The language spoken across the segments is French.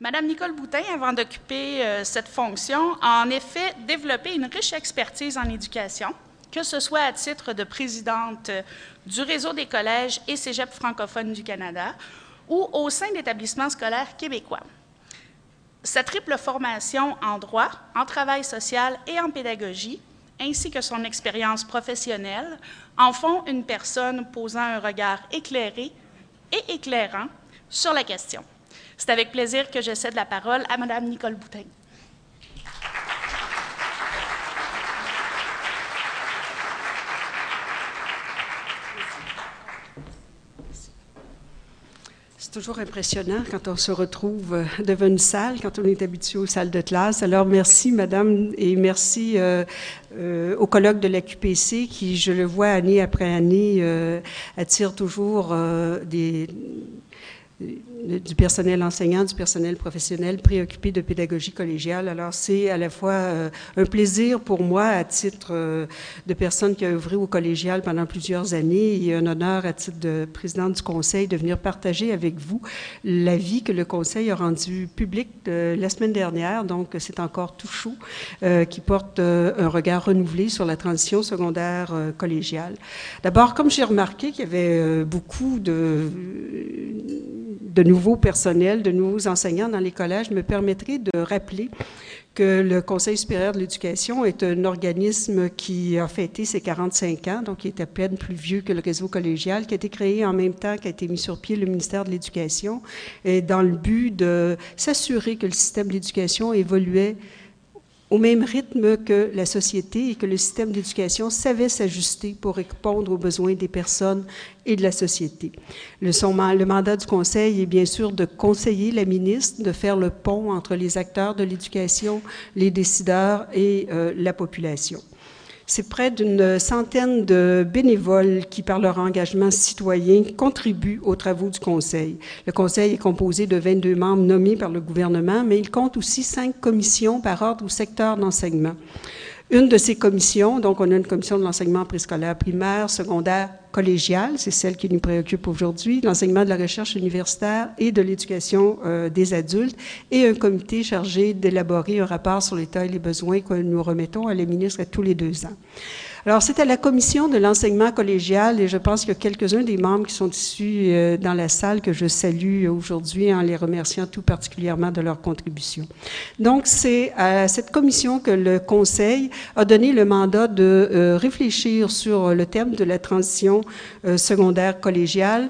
Madame Nicole Boutin, avant d'occuper euh, cette fonction, a en effet développé une riche expertise en éducation, que ce soit à titre de présidente euh, du réseau des collèges et cégeps francophones du Canada ou au sein d'établissements scolaires québécois. Sa triple formation en droit, en travail social et en pédagogie, ainsi que son expérience professionnelle, en font une personne posant un regard éclairé et éclairant sur la question. C'est avec plaisir que je cède la parole à Mme Nicole Boutin. C'est toujours impressionnant quand on se retrouve euh, devant une salle, quand on est habitué aux salles de classe. Alors, merci, Madame, et merci euh, euh, au colloque de la QPC qui, je le vois année après année, euh, attire toujours des du personnel enseignant, du personnel professionnel préoccupé de pédagogie collégiale. Alors, c'est à la fois euh, un plaisir pour moi, à titre euh, de personne qui a œuvré au collégial pendant plusieurs années, et un honneur à titre de présidente du conseil de venir partager avec vous l'avis que le conseil a rendu public euh, la semaine dernière, donc c'est encore tout chaud, qui porte un regard renouvelé sur la transition secondaire collégiale. D'abord, comme j'ai remarqué qu'il y avait beaucoup de de nouveaux personnels, de nouveaux enseignants dans les collèges, me permettrait de rappeler que le Conseil supérieur de l'éducation est un organisme qui a fêté ses 45 ans, donc qui est à peine plus vieux que le réseau collégial, qui a été créé en même temps qu'a été mis sur pied le ministère de l'Éducation, dans le but de s'assurer que le système d'éducation évoluait au même rythme que la société et que le système d'éducation savait s'ajuster pour répondre aux besoins des personnes et de la société. Le, mandat du Conseil est bien sûr de conseiller la ministre, de faire le pont entre les acteurs de l'éducation, les décideurs et euh, la population. C'est près d'une centaine de bénévoles qui, par leur engagement citoyen, contribuent aux travaux du Conseil. Le Conseil est composé de 22 membres nommés par le gouvernement, mais il compte aussi cinq commissions par ordre ou secteur d'enseignement. Une de ces commissions, donc on a une commission de l'enseignement préscolaire primaire, secondaire, collégial, c'est celle qui nous préoccupe aujourd'hui, l'enseignement de la recherche universitaire et de l'éducation euh, des adultes, et un comité chargé d'élaborer un rapport sur l'état et les besoins que nous remettons à la ministre tous les deux ans. Alors, à la commission de l'enseignement collégial, et je pense a quelques-uns des membres qui sont issus euh, dans la salle que je salue aujourd'hui en les remerciant tout particulièrement de leur contribution. Donc, c'est à cette commission que le Conseil a donné le mandat de euh, réfléchir sur le thème de la transition euh, secondaire collégiale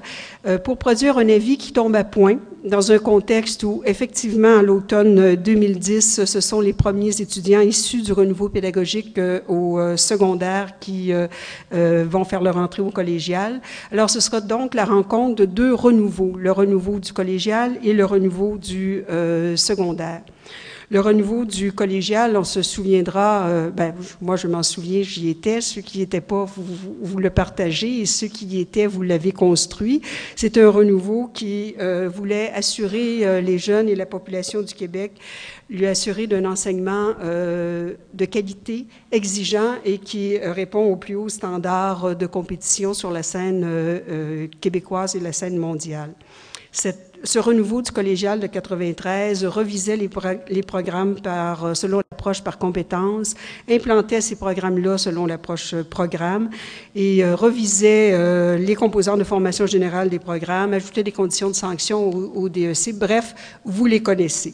pour produire un avis qui tombe à point dans un contexte où, effectivement, à l'automne 2010, ce sont les premiers étudiants issus du renouveau pédagogique euh, au euh, secondaire qui euh, vont faire leur entrée au collégial. Alors, ce sera donc la rencontre de deux renouveaux, le renouveau du collégial et le renouveau du secondaire. Le renouveau du collégial, on se souviendra, euh, ben, moi je m'en souviens, j'y étais, ceux qui n'y étaient pas, vous, vous, vous, le partagez, et ceux qui y étaient, vous l'avez construit. C'est un renouveau qui euh, voulait assurer euh, les jeunes et la population du Québec, lui assurer d'un enseignement euh, de qualité, exigeant et qui répond aux plus hauts standards de compétition sur la scène québécoise et la scène mondiale. Ce renouveau du collégial de 93 revisait les, pro les programmes par, euh, selon l'approche par compétences, implantait ces programmes-là selon l'approche euh, programme et euh, revisait les composants de formation générale des programmes, ajoutait des conditions de sanction au, DEC. Bref, vous les connaissez.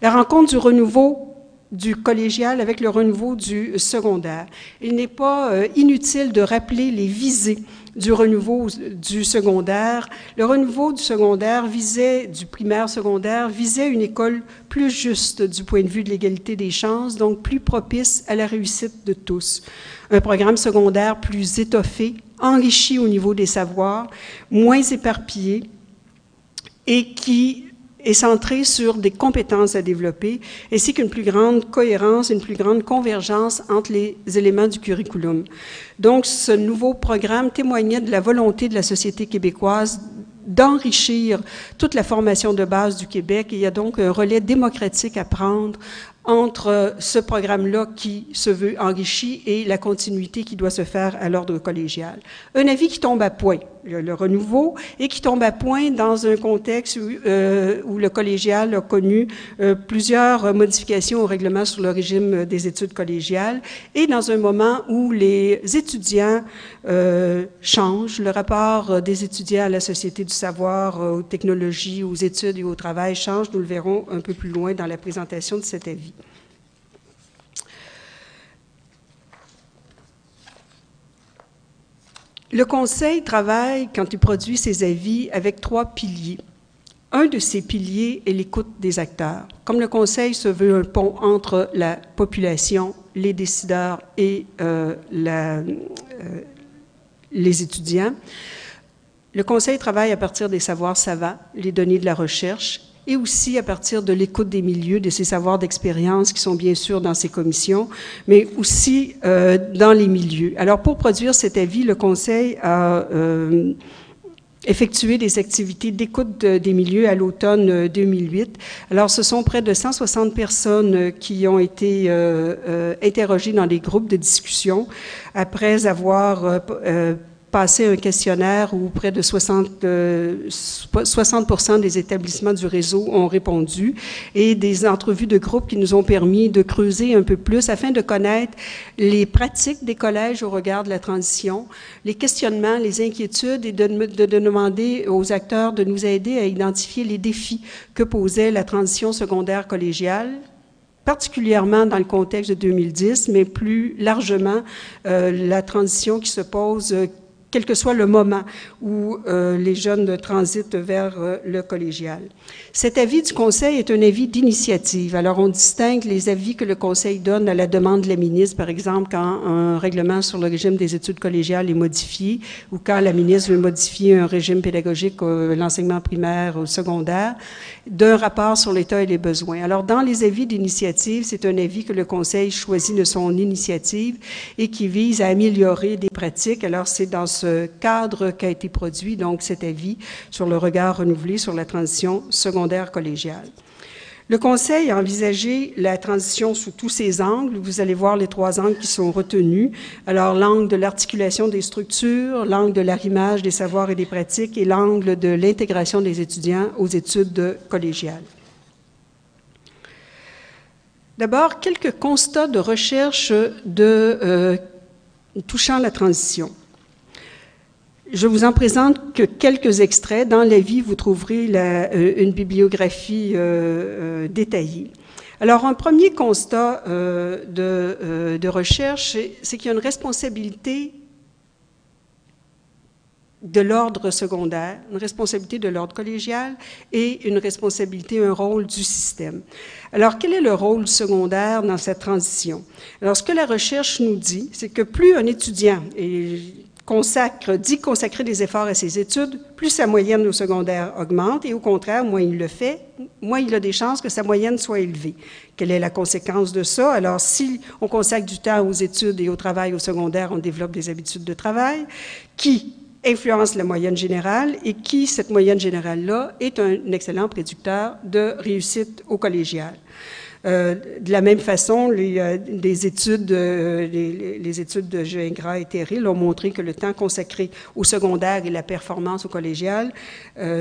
La rencontre du renouveau du collégial avec le renouveau du secondaire. Il n'est pas inutile de rappeler les visées du renouveau du secondaire. Le renouveau du secondaire visait, du primaire secondaire, visait une école plus juste du point de vue de l'égalité des chances, donc plus propice à la réussite de tous. Un programme secondaire plus étoffé, enrichi au niveau des savoirs, moins éparpillé et qui est centré sur des compétences à développer, ainsi qu'une plus grande cohérence, une plus grande convergence entre les éléments du curriculum. Donc, ce nouveau programme témoignait de la volonté de la société québécoise d'enrichir toute la formation de base du Québec. Il y a donc un relais démocratique à prendre entre ce programme-là qui se veut enrichi et la continuité qui doit se faire à l'ordre collégial. Un avis qui tombe à point, le, renouveau, et qui tombe à point dans un contexte où, euh, le collégial a connu euh, plusieurs modifications au règlement sur le régime des études collégiales, et dans un moment où les étudiants euh, changent, le rapport des étudiants à la société du savoir, aux technologies, aux études et au travail change, nous le verrons un peu plus loin dans la présentation de cet avis. Le Conseil travaille, quand il produit ses avis, avec trois piliers. Un de ces piliers est l'écoute des acteurs. Comme le Conseil se veut un pont entre la population, les décideurs et euh, euh, les étudiants, le Conseil travaille à partir des savoirs savants, les données de la recherche et aussi à partir de l'écoute des milieux, de ces savoirs d'expérience qui sont bien sûr dans ces commissions, mais aussi euh, dans les milieux. Alors, pour produire cet avis, le Conseil a euh, effectué des activités d'écoute des milieux à l'automne 2008. Euh, Alors, ce sont près de 160 personnes qui ont été interrogées dans des groupes de discussion après avoir passé un questionnaire où près de 60, 60 euh, des établissements du réseau ont répondu et des entrevues de groupe qui nous ont permis de creuser un peu plus afin de connaître les pratiques des collèges au regard de la transition, les questionnements, les inquiétudes et de, de demander aux acteurs de nous aider à identifier les défis que posait la transition secondaire collégiale particulièrement dans le contexte de 2010, mais plus largement euh, la transition qui se pose quel que soit le moment où euh, les jeunes transitent vers euh, le collégial. Cet avis du Conseil est un avis d'initiative. Alors, on distingue les avis que le Conseil donne à la demande de la ministre, par exemple, quand un règlement sur le régime des études collégiales est modifié ou quand la ministre veut modifier un régime pédagogique, l'enseignement primaire ou secondaire, d'un rapport sur l'état et les besoins. Alors, dans les avis d'initiative, c'est un avis que le Conseil choisit de son initiative et qui vise à améliorer des pratiques. Alors, c'est dans ce cadre qu'a été produit, donc, cet avis sur le regard renouvelé sur la transition secondaire collégiale. Le Conseil a envisagé la transition sous tous ses angles. Vous allez voir les trois angles qui sont retenus. Alors, l'angle de l'articulation des structures, l'angle de l'arrimage des savoirs et des pratiques et l'angle de l'intégration des étudiants aux études collégiales. D'abord, quelques constats de recherche euh, touchant la transition. Je vous en présente que quelques extraits. Dans la vie, vous trouverez euh, une bibliographie euh, euh, détaillée. Alors, un premier constat de, de, recherche, c'est qu'il y a une responsabilité de l'ordre secondaire, une responsabilité de l'ordre collégial et une responsabilité, un rôle du système. Alors, quel est le rôle secondaire dans cette transition? Alors, ce que la recherche nous dit, c'est que plus un étudiant, et consacre, dit consacrer des efforts à ses études, plus sa moyenne au secondaire augmente et au contraire, moins il le fait, moins il a des chances que sa moyenne soit élevée. Quelle est la conséquence de ça? Alors, si on consacre du temps aux études et au travail au secondaire, on développe des habitudes de travail qui influencent la moyenne générale et qui, cette moyenne générale-là, est un excellent prédicteur de réussite au collégial. Euh, de la même façon, les, euh, études, euh, les, études de Gingras et Terril ont montré que le temps consacré au secondaire et la performance au collégial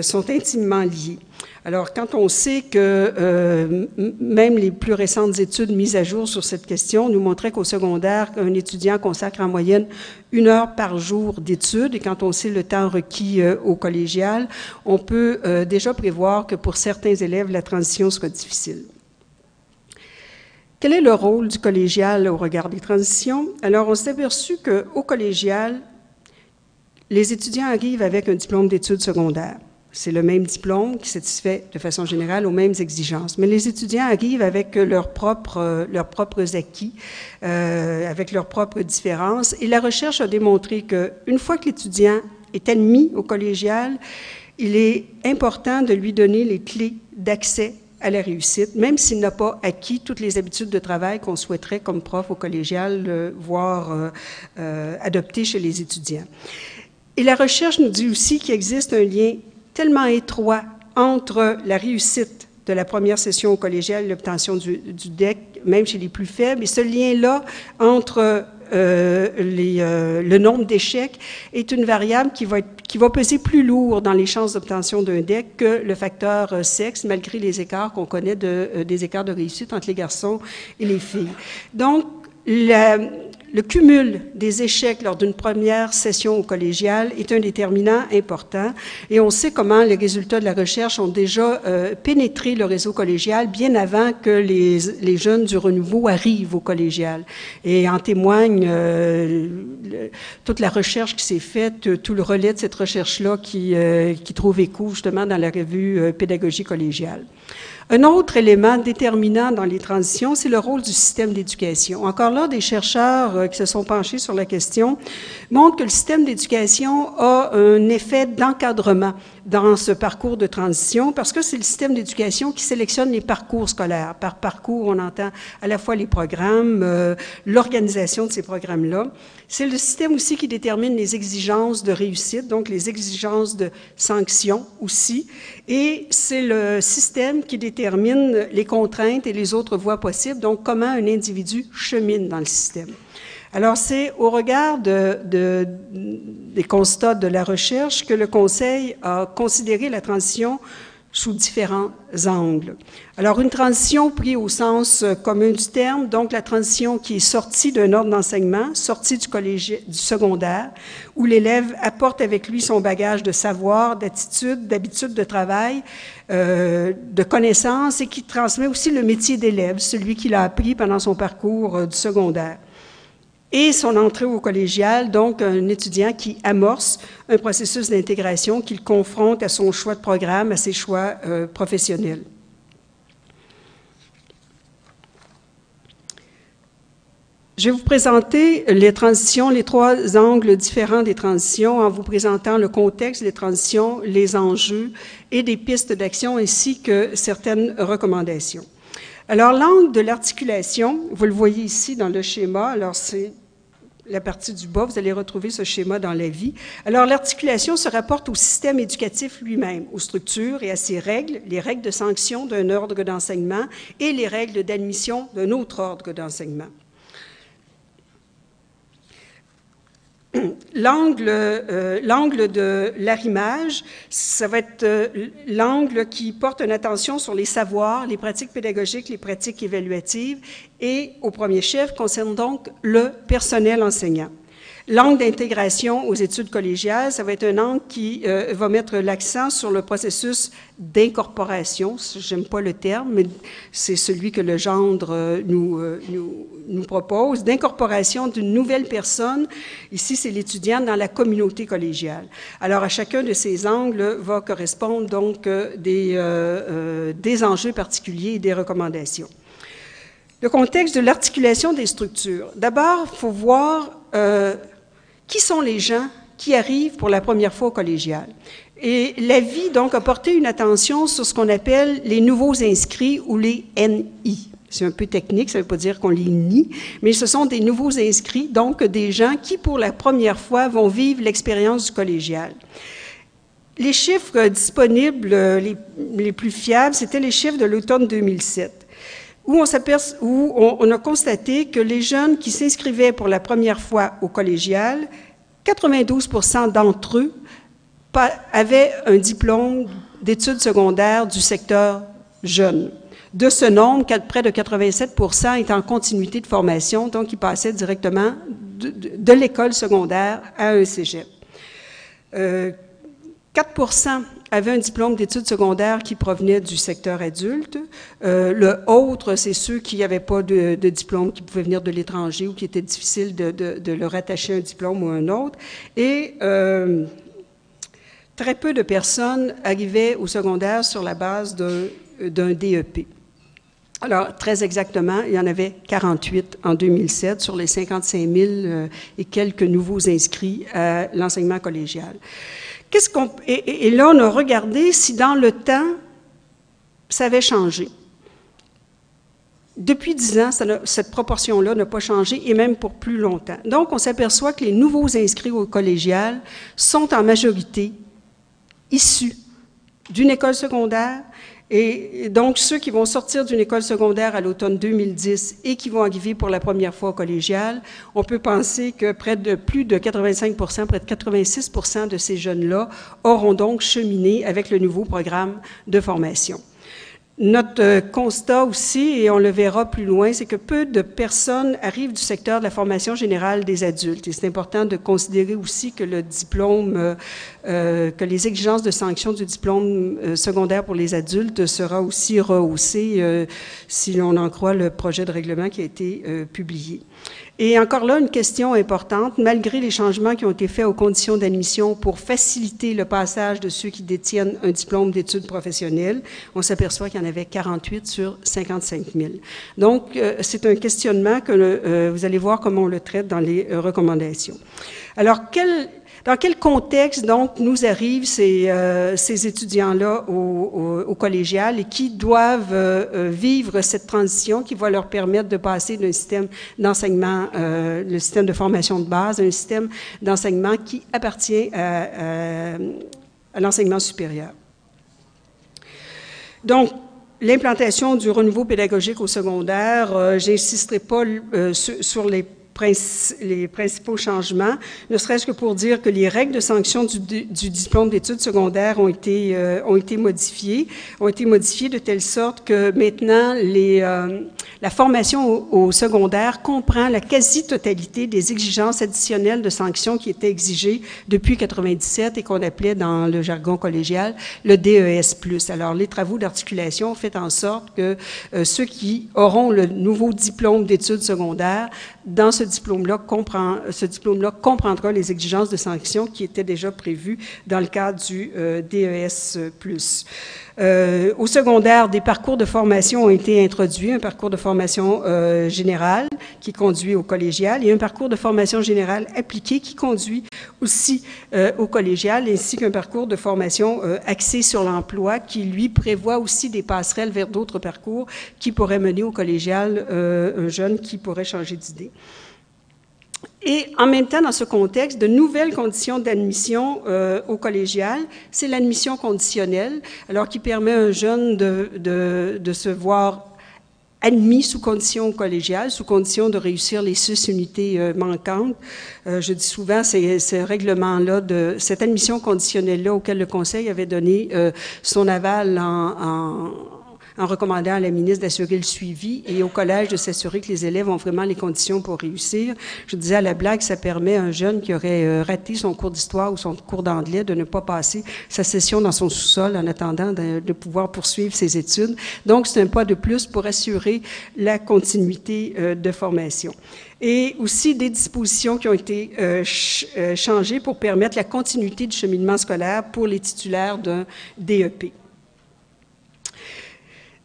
sont intimement liés. Alors, quand on sait que même les plus récentes études mises à jour sur cette question nous montraient qu'au secondaire, un étudiant consacre en moyenne une heure par jour d'études, et quand on sait le temps requis au collégial, on peut déjà prévoir que pour certains élèves, la transition sera difficile. Quel est le rôle du collégial au regard des transitions? Alors, on s'est aperçu qu'au collégial, les étudiants arrivent avec un diplôme d'études secondaires. C'est le même diplôme qui satisfait de façon générale aux mêmes exigences. Mais les étudiants arrivent avec leurs propres, leurs propres acquis, euh, avec leurs propres différences. Et la recherche a démontré qu'une fois que l'étudiant est admis au collégial, il est important de lui donner les clés d'accès à la réussite, même s'il n'a pas acquis toutes les habitudes de travail qu'on souhaiterait comme prof au collégial voir euh, euh, adopter chez les étudiants. Et la recherche nous dit aussi qu'il existe un lien tellement étroit entre la réussite de la première session au collégial et l'obtention du, DEC même chez les plus faibles. Et ce lien-là entre euh, euh, le nombre d'échecs est une variable qui va, peser plus lourd dans les chances d'obtention d'un DEC que le facteur euh, sexe, malgré les écarts qu'on connaît de, des écarts de réussite entre les garçons et les filles. Donc, la, le cumul des échecs lors d'une première session au collégial est un déterminant important et on sait comment les résultats de la recherche ont déjà euh, pénétré le réseau collégial bien avant que les, jeunes du renouveau arrivent au collégial. Et en témoigne euh, toute la recherche qui s'est faite, tout le relais de cette recherche-là qui, euh, qui trouve écho justement dans la revue euh, Pédagogie collégiale. Un autre élément déterminant dans les transitions, c'est le rôle du système d'éducation. Encore là, des chercheurs euh, qui se sont penchés sur la question montrent que le système d'éducation a un effet d'encadrement dans ce parcours de transition parce que c'est le système d'éducation qui sélectionne les parcours scolaires. Par parcours, on entend à la fois les programmes, euh, l'organisation de ces programmes-là. C'est le système aussi qui détermine les exigences de réussite, donc les exigences de sanction aussi. Et c'est le système qui détermine les contraintes et les autres voies possibles, donc comment un individu chemine dans le système. Alors, c'est au regard de, de, des constats de la recherche que le Conseil a considéré la transition sous différents angles. Alors, une transition prise au sens commun du terme, donc la transition qui est sortie d'un ordre d'enseignement, sortie du collège, du secondaire, où l'élève apporte avec lui son bagage de savoir, d'attitude, d'habitude de travail, euh, de connaissances et qui transmet aussi le métier d'élève, celui qu'il a appris pendant son parcours euh, du secondaire et son entrée au collégial, donc un étudiant qui amorce un processus d'intégration qu'il confronte à son choix de programme, à ses choix euh, professionnels. Je vais vous présenter les transitions, les trois angles différents des transitions en vous présentant le contexte des transitions, les enjeux et des pistes d'action ainsi que certaines recommandations. Alors, l'angle de l'articulation, vous le voyez ici dans le schéma, alors c'est la partie du bas, vous allez retrouver ce schéma dans la vie. Alors, l'articulation se rapporte au système éducatif lui-même, aux structures et à ses règles, les règles de sanction d'un ordre d'enseignement et les règles d'admission d'un autre ordre d'enseignement. L'angle, euh, l'angle de l'arrimage, ça va être euh, l'angle qui porte une attention sur les savoirs, les pratiques pédagogiques, les pratiques évaluatives et, au premier chef, concerne donc le personnel enseignant. L'angle d'intégration aux études collégiales, ça va être un angle qui euh, va mettre l'accent sur le processus d'incorporation. J'aime pas le terme, mais c'est celui que le gendre euh, nous, euh, nous, propose, d'incorporation d'une nouvelle personne. Ici, c'est l'étudiant dans la communauté collégiale. Alors, à chacun de ces angles va correspondre donc des, des enjeux particuliers et des recommandations. Le contexte de l'articulation des structures. D'abord, il faut voir qui sont les gens qui arrivent pour la première fois au collégial. Et la vie, donc, a porté une attention sur ce qu'on appelle les nouveaux inscrits ou les NI. C'est un peu technique, ça ne veut pas dire qu'on les nie, mais ce sont des nouveaux inscrits, donc des gens qui, pour la première fois, vont vivre l'expérience du collégial. Les chiffres disponibles, les, les plus fiables, c'était les chiffres de l'automne 2007 où on, a constaté que les jeunes qui s'inscrivaient pour la première fois au collégial, 92% d'entre eux avaient un diplôme d'études secondaires du secteur jeune. De ce nombre, près de 87% est en continuité de formation, donc ils passaient directement de, l'école secondaire à un cégep. Euh, 4 avaient un diplôme d'études secondaires qui provenait du secteur adulte. Euh, le autre, c'est ceux qui n'avaient pas de, diplôme, qui pouvaient venir de l'étranger ou qui était difficile de, leur attacher un diplôme ou un autre. Et euh, très peu de personnes arrivaient au secondaire sur la base d'un DEP. Alors, très exactement, il y en avait 48 en 2007 sur les 55 000 euh, et quelques nouveaux inscrits à l'enseignement collégial. Qu'est-ce qu'on, et, là, on a regardé si dans le temps, ça avait changé. Depuis dix ans, cette proportion-là n'a pas changé et même pour plus longtemps. Donc, on s'aperçoit que les nouveaux inscrits au collégial sont en majorité issus d'une école secondaire Et donc, ceux qui vont sortir d'une école secondaire à l'automne 2010 et qui vont arriver pour la première fois au collégial, on peut penser que près de plus de 85% près de 86% de ces jeunes-là auront donc cheminé avec le nouveau programme de formation. Notre euh, constat aussi, et on le verra plus loin, c'est que peu de personnes arrivent du secteur de la formation générale des adultes. Et c'est important de considérer aussi que le diplôme, euh, euh, que les exigences de sanction du diplôme secondaire pour les adultes sera aussi rehaussé si l'on en croit le projet de règlement qui a été publié. Et encore là, une question importante, malgré les changements qui ont été faits aux conditions d'admission pour faciliter le passage de ceux qui détiennent un diplôme d'études professionnelles, on s'aperçoit qu'il y en avait 48 sur 55 000. Donc, euh, c'est un questionnement que euh, vous allez voir comment on le traite dans les euh, recommandations. Alors, quel dans quel contexte, donc, nous arrivent ces, euh, ces étudiants-là au, collégial et qui doivent euh, euh, vivre cette transition qui va leur permettre de passer d'un système d'enseignement, le système de formation de base, à un système d'enseignement qui appartient à, à l'enseignement supérieur? Donc, l'implantation du renouveau pédagogique au secondaire, j'insisterai pas sur les les principaux changements, ne serait-ce que pour dire que les règles de sanction du, diplôme d'études secondaires ont été, euh, ont été modifiées, ont été modifiées de telle sorte que maintenant euh, la formation au, secondaire comprend la quasi-totalité des exigences additionnelles de sanctions qui étaient exigées depuis 97 et qu'on appelait dans le jargon collégial le DES+. Alors, les travaux d'articulation ont fait en sorte que euh, ceux qui auront le nouveau diplôme d'études secondaires, dans ce diplôme-là, comprend, ce diplôme-là comprendra les exigences de sanctions qui étaient déjà prévues dans le cadre du euh, DES+. Euh, au secondaire, des parcours de formation ont été introduits, un parcours de formation euh, générale qui conduit au collégial et un parcours de formation générale appliqué qui conduit aussi euh, au collégial, ainsi qu'un parcours de formation axé sur l'emploi qui, lui, prévoit aussi des passerelles vers d'autres parcours qui pourraient mener au collégial un jeune qui pourrait changer d'idée. Et en même temps, dans ce contexte, de nouvelles conditions d'admission euh, au collégial, c'est l'admission conditionnelle, alors qui permet à un jeune de, de, de se voir admis sous conditions collégiales, sous condition de réussir les six unités euh, manquantes. Euh, je dis souvent, c'est ce règlement-là, de cette admission conditionnelle-là auquel le Conseil avait donné euh, son aval en, en en recommandant à la ministre d'assurer le suivi et au collège de s'assurer que les élèves ont vraiment les conditions pour réussir. Je disais à la blague, ça permet à un jeune qui aurait euh, raté son cours d'histoire ou son cours d'anglais de ne pas passer sa session dans son sous-sol en attendant de, pouvoir poursuivre ses études. Donc, c'est un pas de plus pour assurer la continuité euh, de formation et aussi des dispositions qui ont été euh, changées pour permettre la continuité du cheminement scolaire pour les titulaires d'un DEP.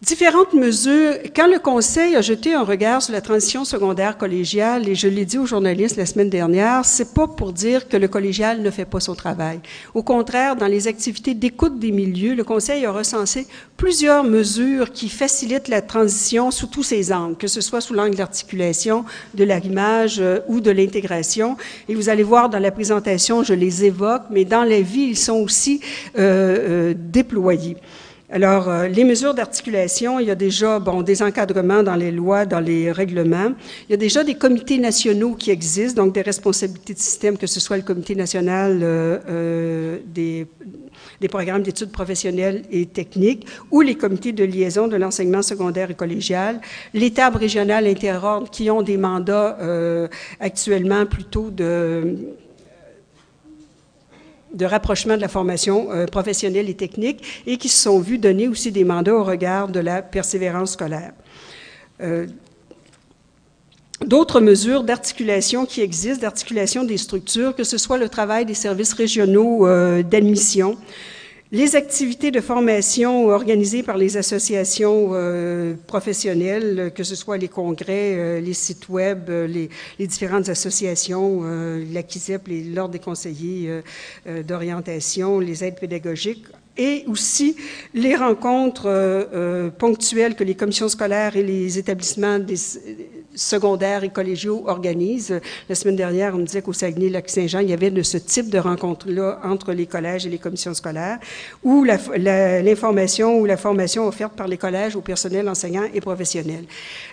Différentes mesures. Quand le Conseil a jeté un regard sur la transition secondaire collégiale, et je l'ai dit aux journalistes la semaine dernière, c'est pas pour dire que le collégial ne fait pas son travail. Au contraire, dans les activités d'écoute des milieux, le Conseil a recensé plusieurs mesures qui facilitent la transition sous tous ses angles, que ce soit sous l'angle d'articulation, de l'arrimage euh, ou de l'intégration. Et vous allez voir dans la présentation, je les évoque, mais dans la vie, ils sont aussi euh, euh, déployés. Alors, euh, les mesures d'articulation, il y a déjà bon, des encadrements dans les lois, dans les règlements. Il y a déjà des comités nationaux qui existent, donc des responsabilités de système, que ce soit le comité national euh, euh, des, des, programmes d'études professionnelles et techniques ou les comités de liaison de l'enseignement secondaire et collégial, les tables régionales interordres qui ont des mandats actuellement plutôt de de rapprochement de la formation euh, professionnelle et technique et qui se sont vus donner aussi des mandats au regard de la persévérance scolaire. Euh, d'autres mesures d'articulation qui existent, d'articulation des structures, que ce soit le travail des services régionaux euh, d'admission, les activités de formation organisées par les associations euh, professionnelles, que ce soit les congrès, euh, les sites web, euh, les, différentes associations, la CISEP, l'Ordre des conseillers d'orientation, les aides pédagogiques, et aussi les rencontres ponctuelles que les commissions scolaires et les établissements secondaires et collégiaux organisent. La semaine dernière, on me disait qu'au Saguenay-Lac-Saint-Jean, il y avait de ce type de rencontre-là entre les collèges et les commissions scolaires, où l'information ou la formation offerte par les collèges au personnel enseignant et professionnel.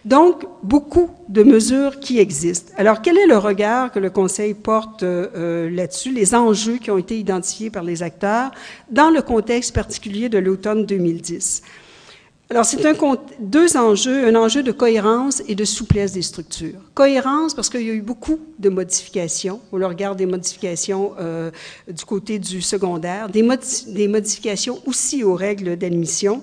Donc, beaucoup de mesures qui existent. Alors, quel est le regard que le Conseil porte euh, là-dessus, les enjeux qui ont été identifiés par les acteurs dans le contexte particulier de l'automne 2010? Alors, c'est deux enjeux, un enjeu de cohérence et de souplesse des structures. Cohérence parce qu'il y a eu beaucoup de modifications. On le regarde des modifications euh, du côté du secondaire, des, modifications aussi aux règles d'admission.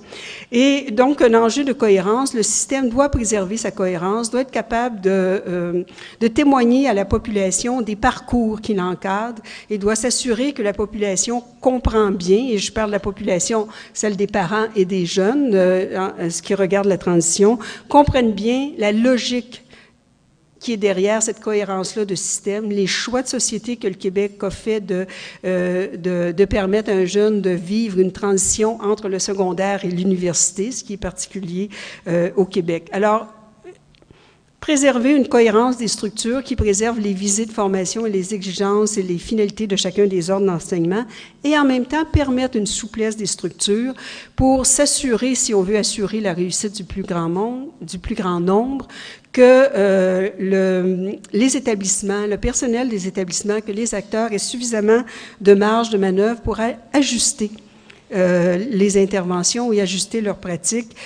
Et donc, un enjeu de cohérence. Le système doit préserver sa cohérence, doit être capable de, euh, témoigner à la population des parcours qui l'encadrent et doit s'assurer que la population comprend bien, et je parle de la population, celle des parents et des jeunes, euh, ce qui regarde la transition, comprennent bien la logique qui est derrière cette cohérence-là de système, les choix de société que le Québec a fait de, euh, de, permettre à un jeune de vivre une transition entre le secondaire et l'université, ce qui est particulier euh, au Québec. Alors, préserver une cohérence des structures qui préservent les visées de formation et les exigences et les finalités de chacun des ordres d'enseignement et en même temps permettre une souplesse des structures pour s'assurer, si on veut assurer la réussite du plus grand, nombre, que euh, le, les établissements, le personnel des établissements, que les acteurs aient suffisamment de marge de manœuvre pour ajuster euh, les interventions et ajuster leurs pratiques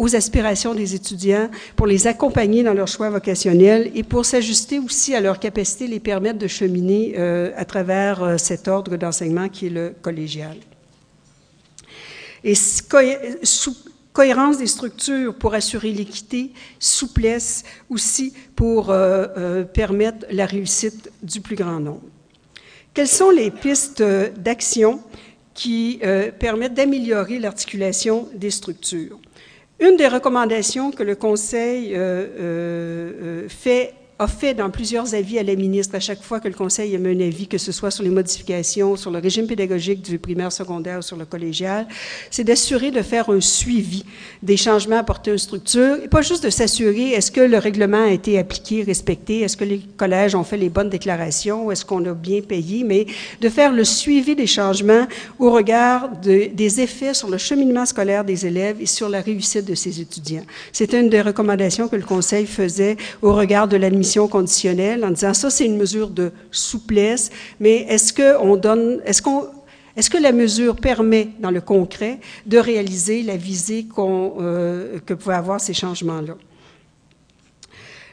aux aspirations des étudiants, pour les accompagner dans leur choix vocationnel et pour s'ajuster aussi à leur capacité, les permettre de cheminer euh, à travers euh, cet ordre d'enseignement qui est le collégial. Et cohérence des structures pour assurer l'équité, souplesse aussi pour euh, permettre la réussite du plus grand nombre. Quelles sont les pistes d'action qui permettent d'améliorer l'articulation des structures? Une des recommandations que le Conseil euh, euh, euh, fait a fait dans plusieurs avis à la ministre à chaque fois que le Conseil émet un avis, que ce soit sur les modifications, sur le régime pédagogique du primaire, secondaire ou sur le collégial, c'est d'assurer de faire un suivi des changements apportés aux structures et pas juste de s'assurer est-ce que le règlement a été appliqué, respecté, est-ce que les collèges ont fait les bonnes déclarations, est-ce qu'on a bien payé, mais de faire le suivi des changements au regard des effets sur le cheminement scolaire des élèves et sur la réussite de ces étudiants. C'est une des recommandations que le Conseil faisait au regard de conditionnelle en disant ça, c'est une mesure de souplesse, mais est-ce qu'on donne, est-ce qu'on est-ce que la mesure permet, dans le concret, de réaliser la visée euh, que pouvaient avoir ces changements-là?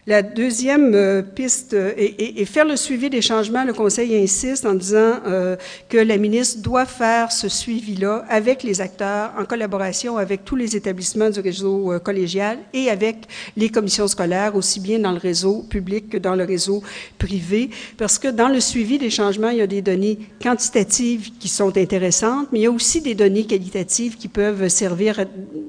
La deuxième euh, piste est, faire le suivi des changements. Le Conseil insiste en disant euh, que la ministre doit faire ce suivi-là avec les acteurs, en collaboration avec tous les établissements du réseau euh, collégial et avec les commissions scolaires, aussi bien dans le réseau public que dans le réseau privé, parce que dans le suivi des changements, il y a des données quantitatives qui sont intéressantes, mais il y a aussi des données qualitatives qui peuvent servir à,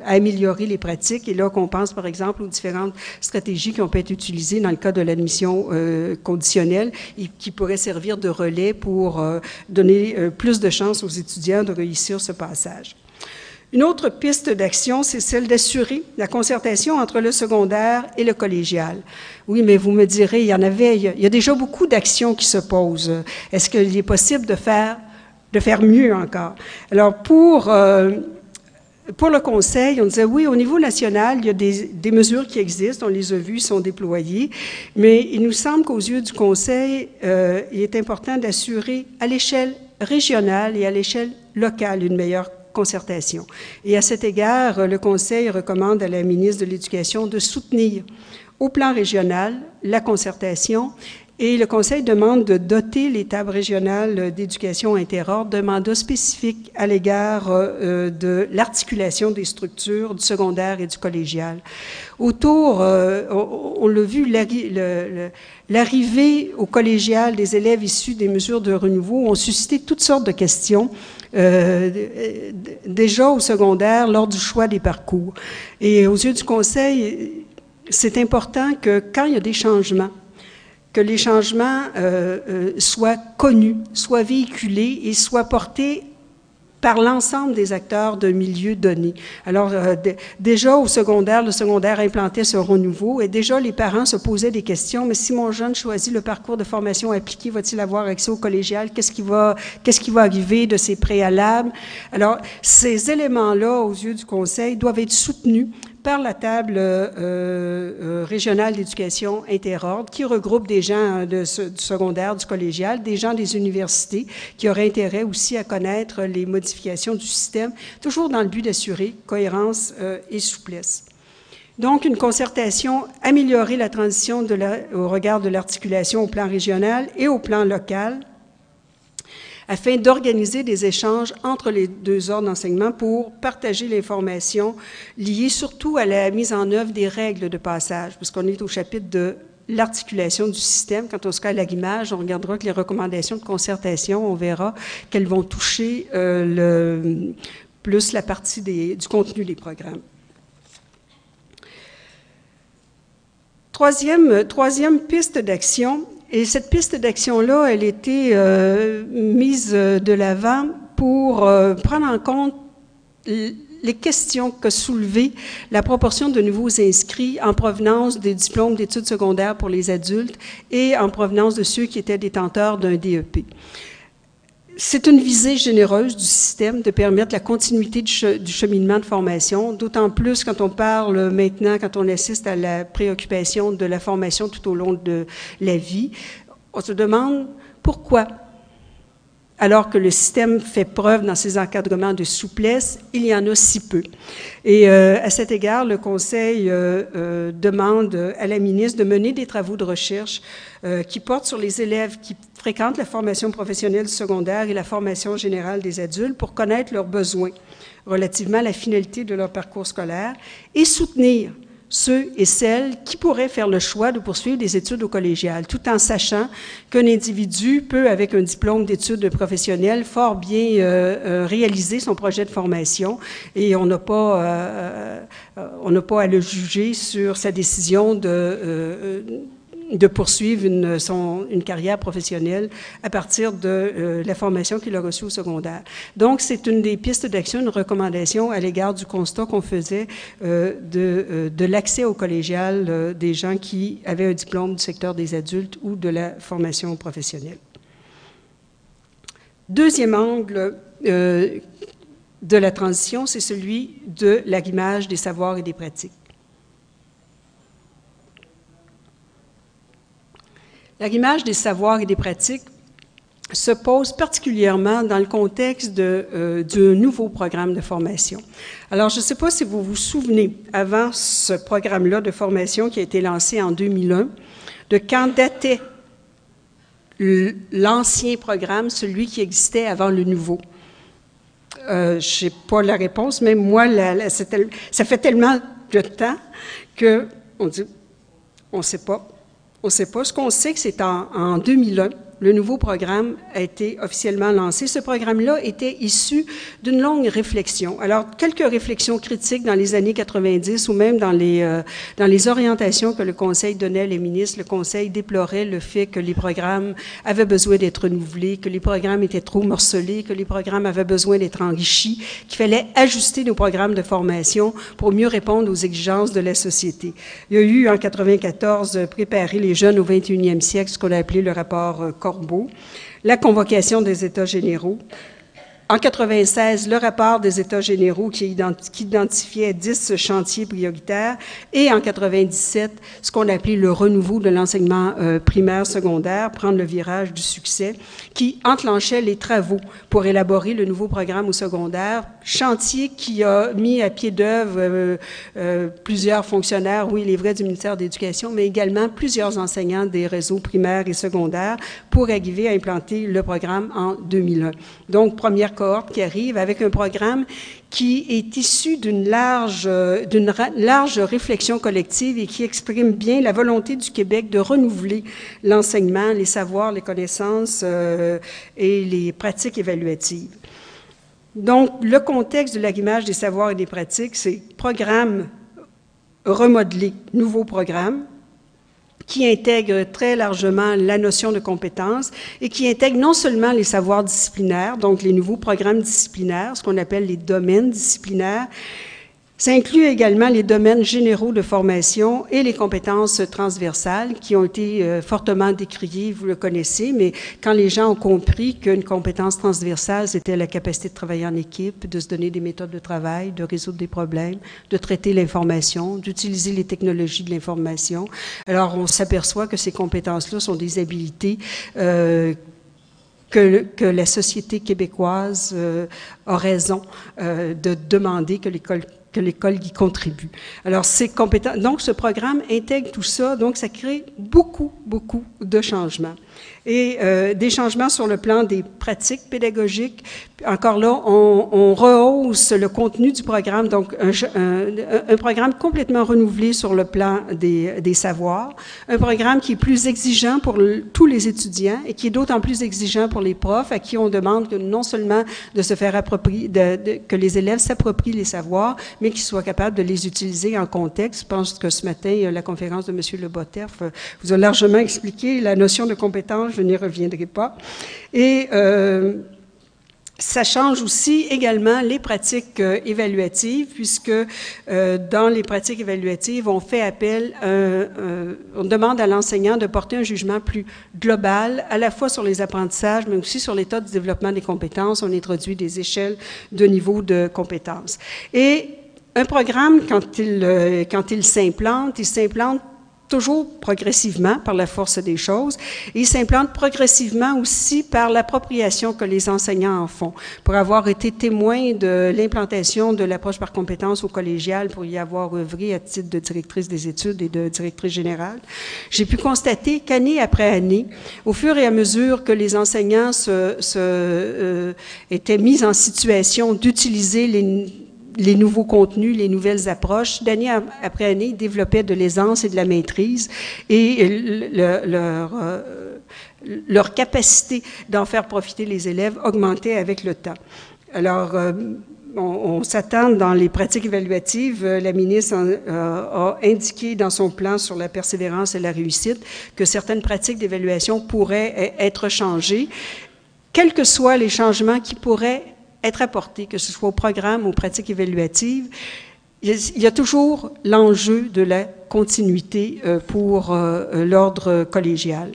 à améliorer les pratiques. Et là, qu'on pense, par exemple, aux différentes stratégies qui ont pu être utilisées dans le cas de l'admission euh, conditionnelle et qui pourrait servir de relais pour euh, donner euh, plus de chances aux étudiants de réussir ce passage. Une autre piste d'action, c'est celle d'assurer la concertation entre le secondaire et le collégial. Oui, mais vous me direz, il y en avait, il y a, déjà beaucoup d'actions qui se posent. Est-ce qu'il est possible de faire, de faire mieux encore? Alors, pour pour le Conseil, on disait oui, au niveau national, il y a des, mesures qui existent, on les a vues, sont déployées, mais il nous semble qu'aux yeux du Conseil, euh, il est important d'assurer à l'échelle régionale et à l'échelle locale une meilleure concertation. Et à cet égard, le Conseil recommande à la ministre de l'Éducation de soutenir au plan régional la concertation et le Conseil demande de doter les tables d'éducation interordre d'un mandat spécifique à l'égard euh, de l'articulation des structures du secondaire et du collégial. Autour, euh, on, l'a vu, l'arrivée au collégial des élèves issus des mesures de renouveau ont suscité toutes sortes de questions. Euh, déjà au secondaire lors du choix des parcours. Et aux yeux du Conseil, c'est important que quand il y a des changements, que les changements euh, euh, soient connus, soient véhiculés et soient portés par l'ensemble des acteurs d'un milieu donné. Alors, euh, déjà au secondaire, le secondaire implantait ce renouveau et déjà les parents se posaient des questions, mais si mon jeune choisit le parcours de formation appliqué, va-t-il avoir accès au collégial? Qu'est-ce qui va, qu'est-ce qui va arriver de ces préalables? Alors, ces éléments-là, aux yeux du Conseil, doivent être soutenus par la table euh, euh, régionale d'éducation interordre qui regroupe des gens de, du secondaire, du collégial, des gens des universités qui auraient intérêt aussi à connaître les modifications du système, toujours dans le but d'assurer cohérence euh, et souplesse. Donc, une concertation, améliorer la transition au regard de l'articulation au plan régional et au plan local, afin d'organiser des échanges entre les deux ordres d'enseignement pour partager l'information liée surtout à la mise en œuvre des règles de passage, puisqu'on est au chapitre de l'articulation du système. Quand on se à l'image, on regardera que les recommandations de concertation, on verra qu'elles vont toucher euh, plus la partie du contenu des programmes. Troisième, troisième piste d'action, et cette piste d'action-là, elle était euh, mise de l'avant pour euh, prendre en compte les questions que soulevait la proportion de nouveaux inscrits en provenance des diplômes d'études secondaires pour les adultes et en provenance de ceux qui étaient détenteurs d'un DEP. C'est une visée généreuse du système de permettre la continuité du, cheminement de formation, d'autant plus quand on parle maintenant, quand on assiste à la préoccupation de la formation tout au long de la vie. On se demande pourquoi alors que le système fait preuve dans ses encadrements de souplesse, il y en a si peu. Et euh, à cet égard, le Conseil euh, euh, demande à la ministre de mener des travaux de recherche qui portent sur les élèves qui fréquentent la formation professionnelle secondaire et la formation générale des adultes pour connaître leurs besoins relativement à la finalité de leur parcours scolaire et soutenir ceux et celles qui pourraient faire le choix de poursuivre des études au collégial, tout en sachant qu'un individu peut, avec un diplôme d'études professionnelles, fort bien euh, euh, réaliser son projet de formation et on n'a pas, euh, on n'a pas à le juger sur sa décision de de poursuivre une, carrière professionnelle à partir de euh, la formation qu'il a reçue au secondaire. Donc, c'est une des pistes d'action, une recommandation à l'égard du constat qu'on faisait euh, de, euh, de l'accès au collégial des gens qui avaient un diplôme du secteur des adultes ou de la formation professionnelle. Deuxième angle de la transition, c'est celui de l'agrimage des savoirs et des pratiques. L'arrimage des savoirs et des pratiques se pose particulièrement dans le contexte de, euh, d'un nouveau programme de formation. Alors, je ne sais pas si vous vous souvenez, avant ce programme-là de formation qui a été lancé en 2001, de quand datait l'ancien programme, celui qui existait avant le nouveau? Euh, je n'ai pas la réponse, mais moi, ça fait tellement de temps qu'on dit, on ne sait pas. On ne sait pas. Ce qu'on sait, c'est en, en 2001, le nouveau programme a été officiellement lancé. Ce programme-là était issu d'une longue réflexion. Alors, quelques réflexions critiques dans les années 90 ou même dans les, euh, dans les orientations que le Conseil donnait les ministres. Le Conseil déplorait le fait que les programmes avaient besoin d'être renouvelés, que les programmes étaient trop morcelés, que les programmes avaient besoin d'être enrichis, qu'il fallait ajuster nos programmes de formation pour mieux répondre aux exigences de la société. Il y a eu en 94 préparer les jeunes au 21e siècle, ce qu'on a appelé le rapport la convocation des États généraux, en 96, le rapport des États généraux qui, identifiait 10 chantiers prioritaires et en 97, ce qu'on appelait le renouveau de l'enseignement euh, primaire secondaire, prendre le virage du succès, qui enclenchait les travaux pour élaborer le nouveau programme au secondaire, chantier qui a mis à pied d'œuvre euh, euh, plusieurs fonctionnaires, oui, les vrais du ministère de l'Éducation, mais également plusieurs enseignants des réseaux primaires et secondaires pour arriver à implanter le programme en 2001. Donc, première qui arrive avec un programme qui est issu d'une large, d'une large réflexion collective et qui exprime bien la volonté du Québec de renouveler l'enseignement, les savoirs, les connaissances euh, et les pratiques évaluatives. Donc, le contexte de l'agrimage des savoirs et des pratiques, c'est programme remodelé, nouveau programme, qui intègre très largement la notion de compétence et qui intègre non seulement les savoirs disciplinaires, donc les nouveaux programmes disciplinaires, ce qu'on appelle les domaines disciplinaires, ça inclut également les domaines généraux de formation et les compétences transversales qui ont été euh, fortement décriées, vous le connaissez, mais quand les gens ont compris qu'une compétence transversale, c'était la capacité de travailler en équipe, de se donner des méthodes de travail, de résoudre des problèmes, de traiter l'information, d'utiliser les technologies de l'information, alors on s'aperçoit que ces compétences-là sont des habiletés euh, que, que, la société québécoise euh, a raison euh, de demander que l'école l'école y contribue. Alors, c'est compétent. Donc, ce programme intègre tout ça, donc ça crée beaucoup, beaucoup de changements et euh, des changements sur le plan des pratiques pédagogiques. Encore là, on, rehausse le contenu du programme, donc un, programme complètement renouvelé sur le plan des, des, savoirs, un programme qui est plus exigeant pour tous les étudiants et qui est d'autant plus exigeant pour les profs à qui on demande non seulement de se faire approprier, que les élèves s'approprient les savoirs, mais qu'ils soient capables de les utiliser en contexte. Je pense que ce matin, la conférence de M. Le Boterf vous a largement expliqué la notion de compétence je n'y reviendrai pas. Et euh, ça change aussi également les pratiques euh, évaluatives, puisque euh, dans les pratiques évaluatives, on fait appel, on demande à l'enseignant de porter un jugement plus global, à la fois sur les apprentissages, mais aussi sur l'état de développement des compétences. On introduit des échelles de niveau de compétences. Et un programme, quand il, quand il s'implante, il s'implante toujours progressivement par la force des choses, et il s'implante progressivement aussi par l'appropriation que les enseignants en font. Pour avoir été témoin de l'implantation de l'approche par compétence au collégial, pour y avoir œuvré à titre de directrice des études et de directrice générale, j'ai pu constater qu'année après année, au fur et à mesure que les enseignants se, se euh, étaient mis en situation d'utiliser les les nouveaux contenus, les nouvelles approches. D'année après année, ils développaient de l'aisance et de la maîtrise et le, leur, euh, leur capacité d'en faire profiter les élèves augmentait avec le temps. Alors, euh, on, s'attend dans les pratiques évaluatives, euh, la ministre a indiqué dans son plan sur la persévérance et la réussite que certaines pratiques d'évaluation pourraient être changées, quels que soient les changements qui pourraient être apporté, que ce soit au programme ou aux pratiques évaluatives, il y a toujours l'enjeu de la continuité euh, pour euh, euh, l'ordre collégial.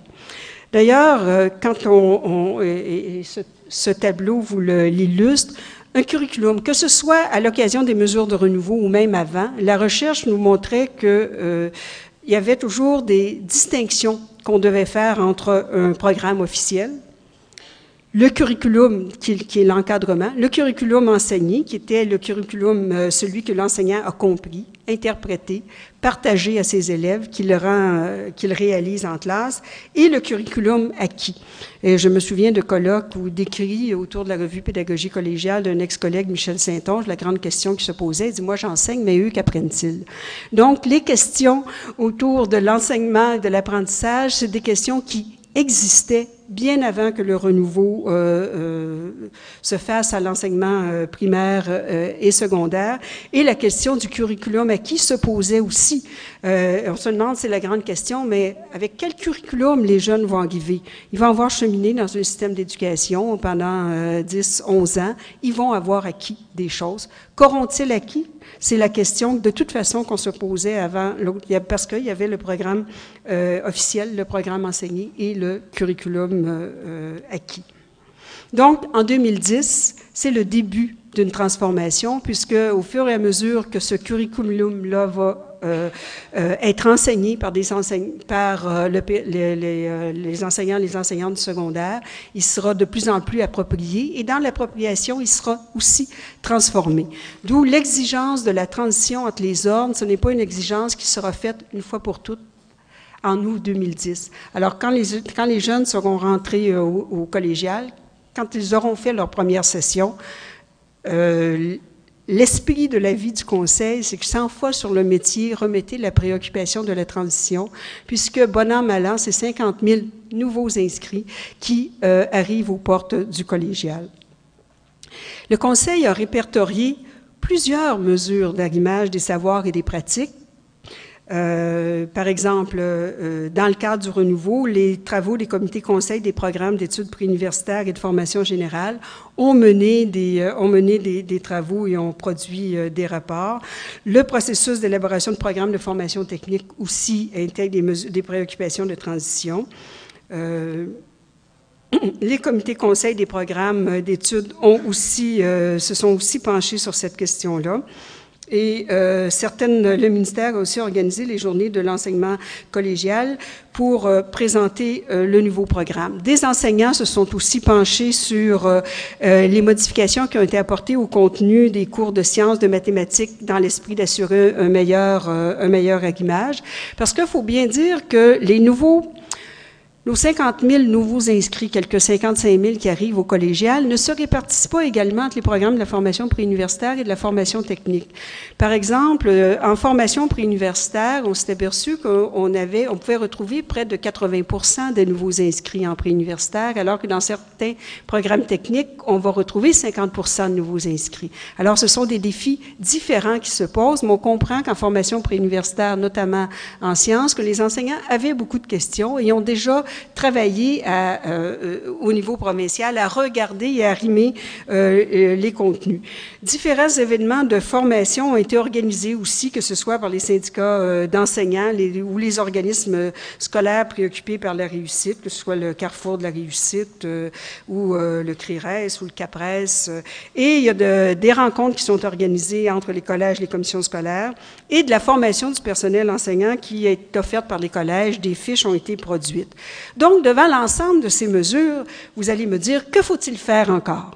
D'ailleurs, quand on, et, ce, ce, tableau vous l'illustre, un curriculum, que ce soit à l'occasion des mesures de renouveau ou même avant, la recherche nous montrait que il y avait toujours des distinctions qu'on devait faire entre un programme officiel, le curriculum qui, qui est l'encadrement, le curriculum enseigné, qui était le curriculum, euh, celui que l'enseignant a compris, interprété, partagé à ses élèves, qu'il rend, euh, qu'il réalise en classe, et le curriculum acquis. Et je me souviens de colloques ou d'écrits autour de la revue pédagogie collégiale d'un ex-collègue, Michel Saint-Onge, la grande question qui se posait, il dit, moi j'enseigne, mais eux, qu'apprennent-ils? Donc, les questions autour de l'enseignement et de l'apprentissage, c'est des questions qui existaient bien avant que le renouveau euh, euh, se fasse à l'enseignement euh, primaire et secondaire. Et la question du curriculum acquis se posait aussi. On se demande, c'est la grande question, mais avec quel curriculum les jeunes vont arriver? Ils vont avoir cheminé dans un système d'éducation pendant 10, 11 ans. Ils vont avoir acquis des choses. Qu'auront-ils acquis? C'est la question de toute façon qu'on se posait avant parce qu'il y avait le programme officiel, le programme enseigné et le curriculum euh, acquis. Donc, en 2010, c'est le début d'une transformation, puisque au fur et à mesure que ce curriculum-là va euh, euh, être enseigné par, euh, les, les, euh, les, enseignants, les enseignantes secondaires, il sera de plus en plus approprié et dans l'appropriation, il sera aussi transformé. D'où l'exigence de la transition entre les ordres. Ce n'est pas une exigence qui sera faite une fois pour toutes en août 2010. Alors, quand les, jeunes seront rentrés euh, au, au, collégial, quand ils auront fait leur première session, euh, l'esprit de la vie du conseil, c'est que 100 fois sur le métier, remettez la préoccupation de la transition, puisque bon an, mal an, c'est 50 000 nouveaux inscrits qui euh, arrivent aux portes du collégial. Le conseil a répertorié plusieurs mesures d'arrimage des savoirs et des pratiques Euh, par exemple, euh, dans le cadre du renouveau, les travaux des comités conseils des programmes d'études préuniversitaires et de formation générale ont mené des, euh, ont mené des, travaux et ont produit des rapports. Le processus d'élaboration de programmes de formation technique aussi intègre des, des préoccupations de transition. les comités conseils des programmes d'études ont se sont aussi penchés sur cette question-là. Et euh, certaines, le ministère a aussi organisé les journées de l'enseignement collégial pour euh, présenter euh, le nouveau programme. Des enseignants se sont aussi penchés sur euh, les modifications qui ont été apportées au contenu des cours de sciences, de mathématiques, dans l'esprit d'assurer un meilleur, un meilleur agimage. Parce qu'il faut bien dire que les nouveaux nos 50 000 nouveaux inscrits, quelques 55 000 qui arrivent au collégial, ne se répartissent pas également entre les programmes de la formation préuniversitaire et de la formation technique. Par exemple, euh, en formation préuniversitaire, on s'est aperçu qu'on avait, on pouvait retrouver près de 80% des nouveaux inscrits en préuniversitaire, alors que dans certains programmes techniques, on va retrouver 50% de nouveaux inscrits. Alors, ce sont des défis différents qui se posent, mais on comprend qu'en formation préuniversitaire, notamment en sciences, que les enseignants avaient beaucoup de questions et ont déjà travailler à, euh, au niveau provincial à regarder et à arrimer euh, euh, les contenus. Différents événements de formation ont été organisés aussi, que ce soit par les syndicats d'enseignants ou les organismes scolaires préoccupés par la réussite, que ce soit le Carrefour de la réussite ou le CRIRES ou le CAPRES. Et il y a de, des rencontres qui sont organisées entre les collèges, les commissions scolaires et de la formation du personnel enseignant qui est offerte par les collèges. Des fiches ont été produites. Donc, devant l'ensemble de ces mesures, vous allez me dire, que faut-il faire encore?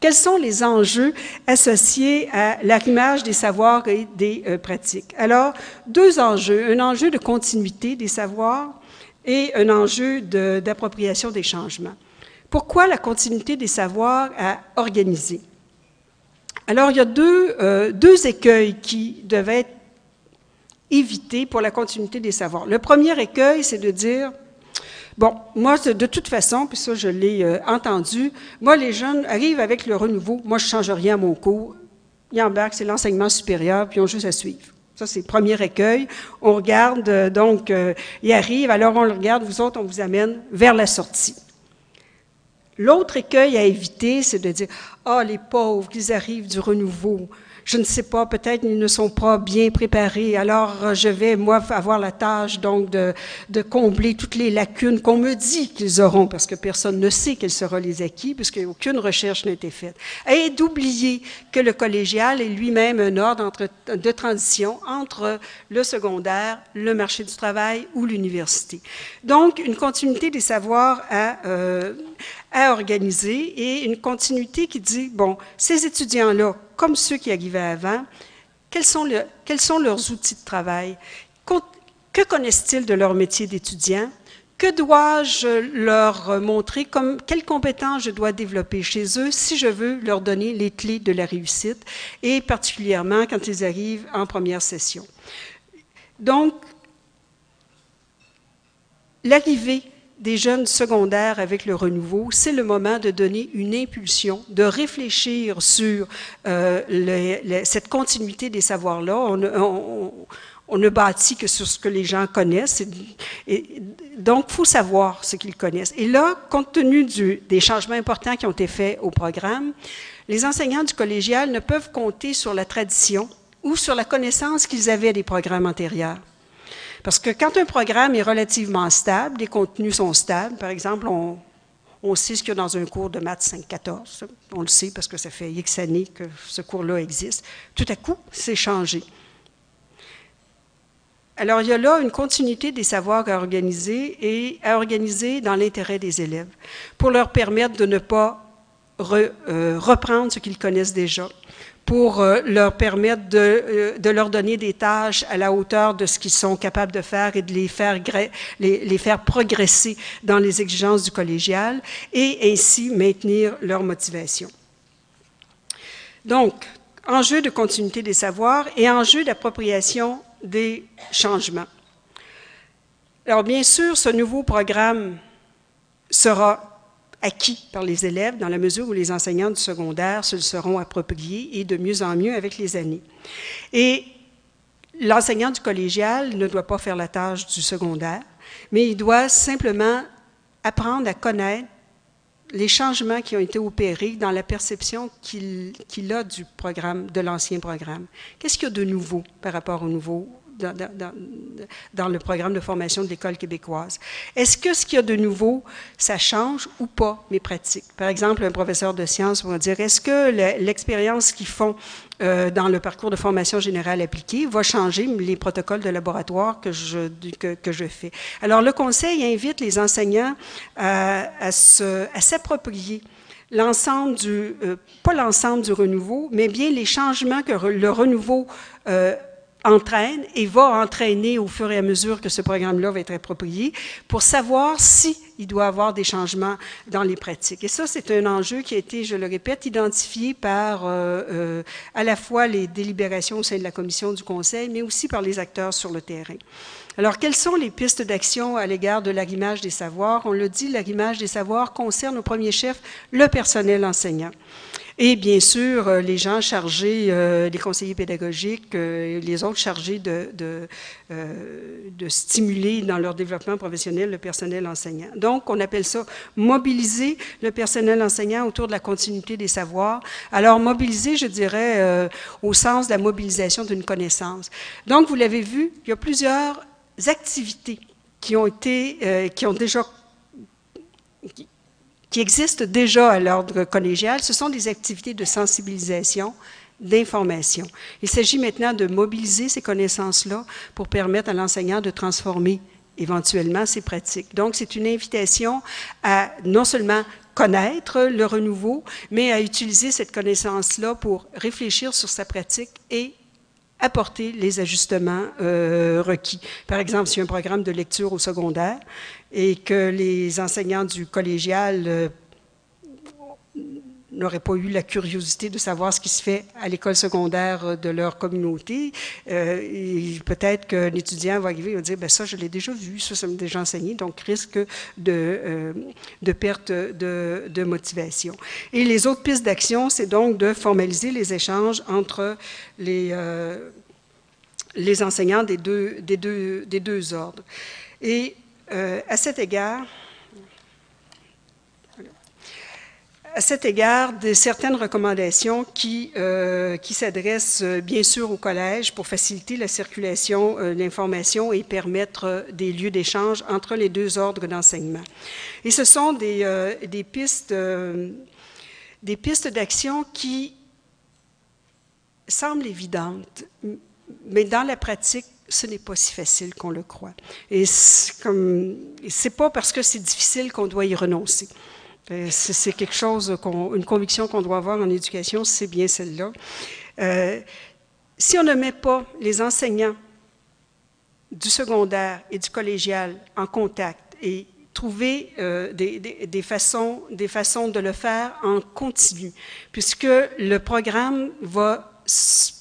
Quels sont les enjeux associés à l'arrimage des savoirs et des euh, pratiques? Alors, deux enjeux. Un enjeu de continuité des savoirs et un enjeu d'appropriation des changements. Pourquoi la continuité des savoirs à organiser? Alors, il y a deux, euh, deux écueils qui devaient être évités pour la continuité des savoirs. Le premier écueil, c'est de dire, Bon, moi, de toute façon, puis ça, je l'ai euh, entendu, moi, les jeunes arrivent avec le renouveau. Moi, je ne change rien à mon cours. Ils embarquent, c'est l'enseignement supérieur, puis ils ont juste à suivre. Ça, c'est le premier écueil. On regarde, euh, donc, euh, ils arrivent, alors on le regarde, vous autres, on vous amène vers la sortie. L'autre écueil à éviter, c'est de dire, ah, les pauvres, ils arrivent du renouveau je ne sais pas, peut-être ils ne sont pas bien préparés. Alors, euh, je vais, moi, avoir la tâche, donc, de, de combler toutes les lacunes qu'on me dit qu'ils auront, parce que personne ne sait quels seront les acquis, puisque aucune recherche n'a été faite. Et d'oublier que le collégial est lui-même un ordre entre, de transition entre le secondaire, le marché du travail ou l'université. Donc, une continuité des savoirs à, euh, à organiser et une continuité qui dit, bon, ces étudiants-là, comme ceux qui arrivaient avant, quels sont, leurs outils de travail? Que connaissent-ils de leur métier d'étudiant? Que dois-je leur montrer? Quelles compétences je dois développer chez eux si je veux leur donner les clés de la réussite, et particulièrement quand ils arrivent en première session. Donc, l'arrivée des jeunes secondaires avec le renouveau, c'est le moment de donner une impulsion, de réfléchir sur euh, cette continuité des savoirs-là. On, ne bâtit que sur ce que les gens connaissent. Et, donc, il faut savoir ce qu'ils connaissent. Et là, compte tenu des changements importants qui ont été faits au programme, les enseignants du collégial ne peuvent compter sur la tradition ou sur la connaissance qu'ils avaient des programmes antérieurs. Parce que quand un programme est relativement stable, les contenus sont stables, par exemple, on, sait ce qu'il y a dans un cours de maths 5-14, on le sait parce que ça fait X années que ce cours-là existe, tout à coup, c'est changé. Alors, il y a là une continuité des savoirs à organiser et à organiser dans l'intérêt des élèves pour leur permettre de ne pas euh, reprendre ce qu'ils connaissent déjà, pour euh, leur permettre euh, de, leur donner des tâches à la hauteur de ce qu'ils sont capables de faire et de les faire, les, les faire progresser dans les exigences du collégial et ainsi maintenir leur motivation. Donc, enjeu de continuité des savoirs et enjeu d'appropriation des changements. Alors, bien sûr, ce nouveau programme sera acquis par les élèves dans la mesure où les enseignants du secondaire se le seront appropriés et de mieux en mieux avec les années. Et l'enseignant du collégial ne doit pas faire la tâche du secondaire, mais il doit simplement apprendre à connaître les changements qui ont été opérés dans la perception qu'il a du programme, de l'ancien programme. Qu'est-ce qu'il y a de nouveau par rapport au nouveau dans, le programme de formation de l'École québécoise. Est-ce que ce qu'il y a de nouveau, ça change ou pas mes pratiques? Par exemple, un professeur de sciences va dire, est-ce que l'expérience qu'ils font euh, dans le parcours de formation générale appliquée va changer les protocoles de laboratoire que je, que, je fais? Alors, le Conseil invite les enseignants à, s'approprier l'ensemble du, euh, pas l'ensemble du renouveau, mais bien les changements que le renouveau euh, entraîne et va entraîner au fur et à mesure que ce programme-là va être approprié pour savoir si il doit avoir des changements dans les pratiques. Et ça, c'est un enjeu qui a été, je le répète, identifié par euh, euh, à la fois les délibérations au sein de la commission du Conseil, mais aussi par les acteurs sur le terrain. Alors, quelles sont les pistes d'action à l'égard de l'arrimage des savoirs? On le dit, l'arrimage des savoirs concerne au premier chef le personnel enseignant. Et bien sûr, euh, les gens chargés, euh, les conseillers pédagogiques, euh, les autres chargés de, de, stimuler dans leur développement professionnel le personnel enseignant. Donc, on appelle ça mobiliser le personnel enseignant autour de la continuité des savoirs. Alors, mobiliser, je dirais, au sens de la mobilisation d'une connaissance. Donc, vous l'avez vu, il y a plusieurs activités qui ont été, qui ont déjà existent déjà à l'ordre collégial, ce sont des activités de sensibilisation, d'information. Il s'agit maintenant de mobiliser ces connaissances-là pour permettre à l'enseignant de transformer éventuellement ses pratiques. Donc, c'est une invitation à non seulement connaître le renouveau, mais à utiliser cette connaissance-là pour réfléchir sur sa pratique et apporter les ajustements euh, requis. Par exemple, si un programme de lecture au secondaire et que les enseignants du collégial euh, n'auraient pas eu la curiosité de savoir ce qui se fait à l'école secondaire de leur communauté, euh, peut-être qu'un étudiant va arriver et va dire, ben ça, je l'ai déjà vu, ça, ça m'a déjà enseigné, donc risque de, de perte de, de, motivation. Et les autres pistes d'action, c'est donc de formaliser les échanges entre les, les enseignants des deux, des, deux, des deux ordres. Et euh, à cet égard, à cet égard, certaines recommandations qui, euh, s'adressent euh, bien sûr au collège pour faciliter la circulation de l'information et permettre des lieux d'échange entre les deux ordres d'enseignement. Et ce sont des, des pistes, pistes d'action qui semblent évidentes, mais dans la pratique, ce n'est pas si facile qu'on le croit. Et c'est pas parce que c'est difficile qu'on doit y renoncer. Euh, c'est quelque chose, une conviction qu'on doit avoir en éducation, c'est bien celle-là. Euh, si on ne met pas les enseignants du secondaire et du collégial en contact et trouver euh, des, façons, des façons de le faire en continu, puisque le programme va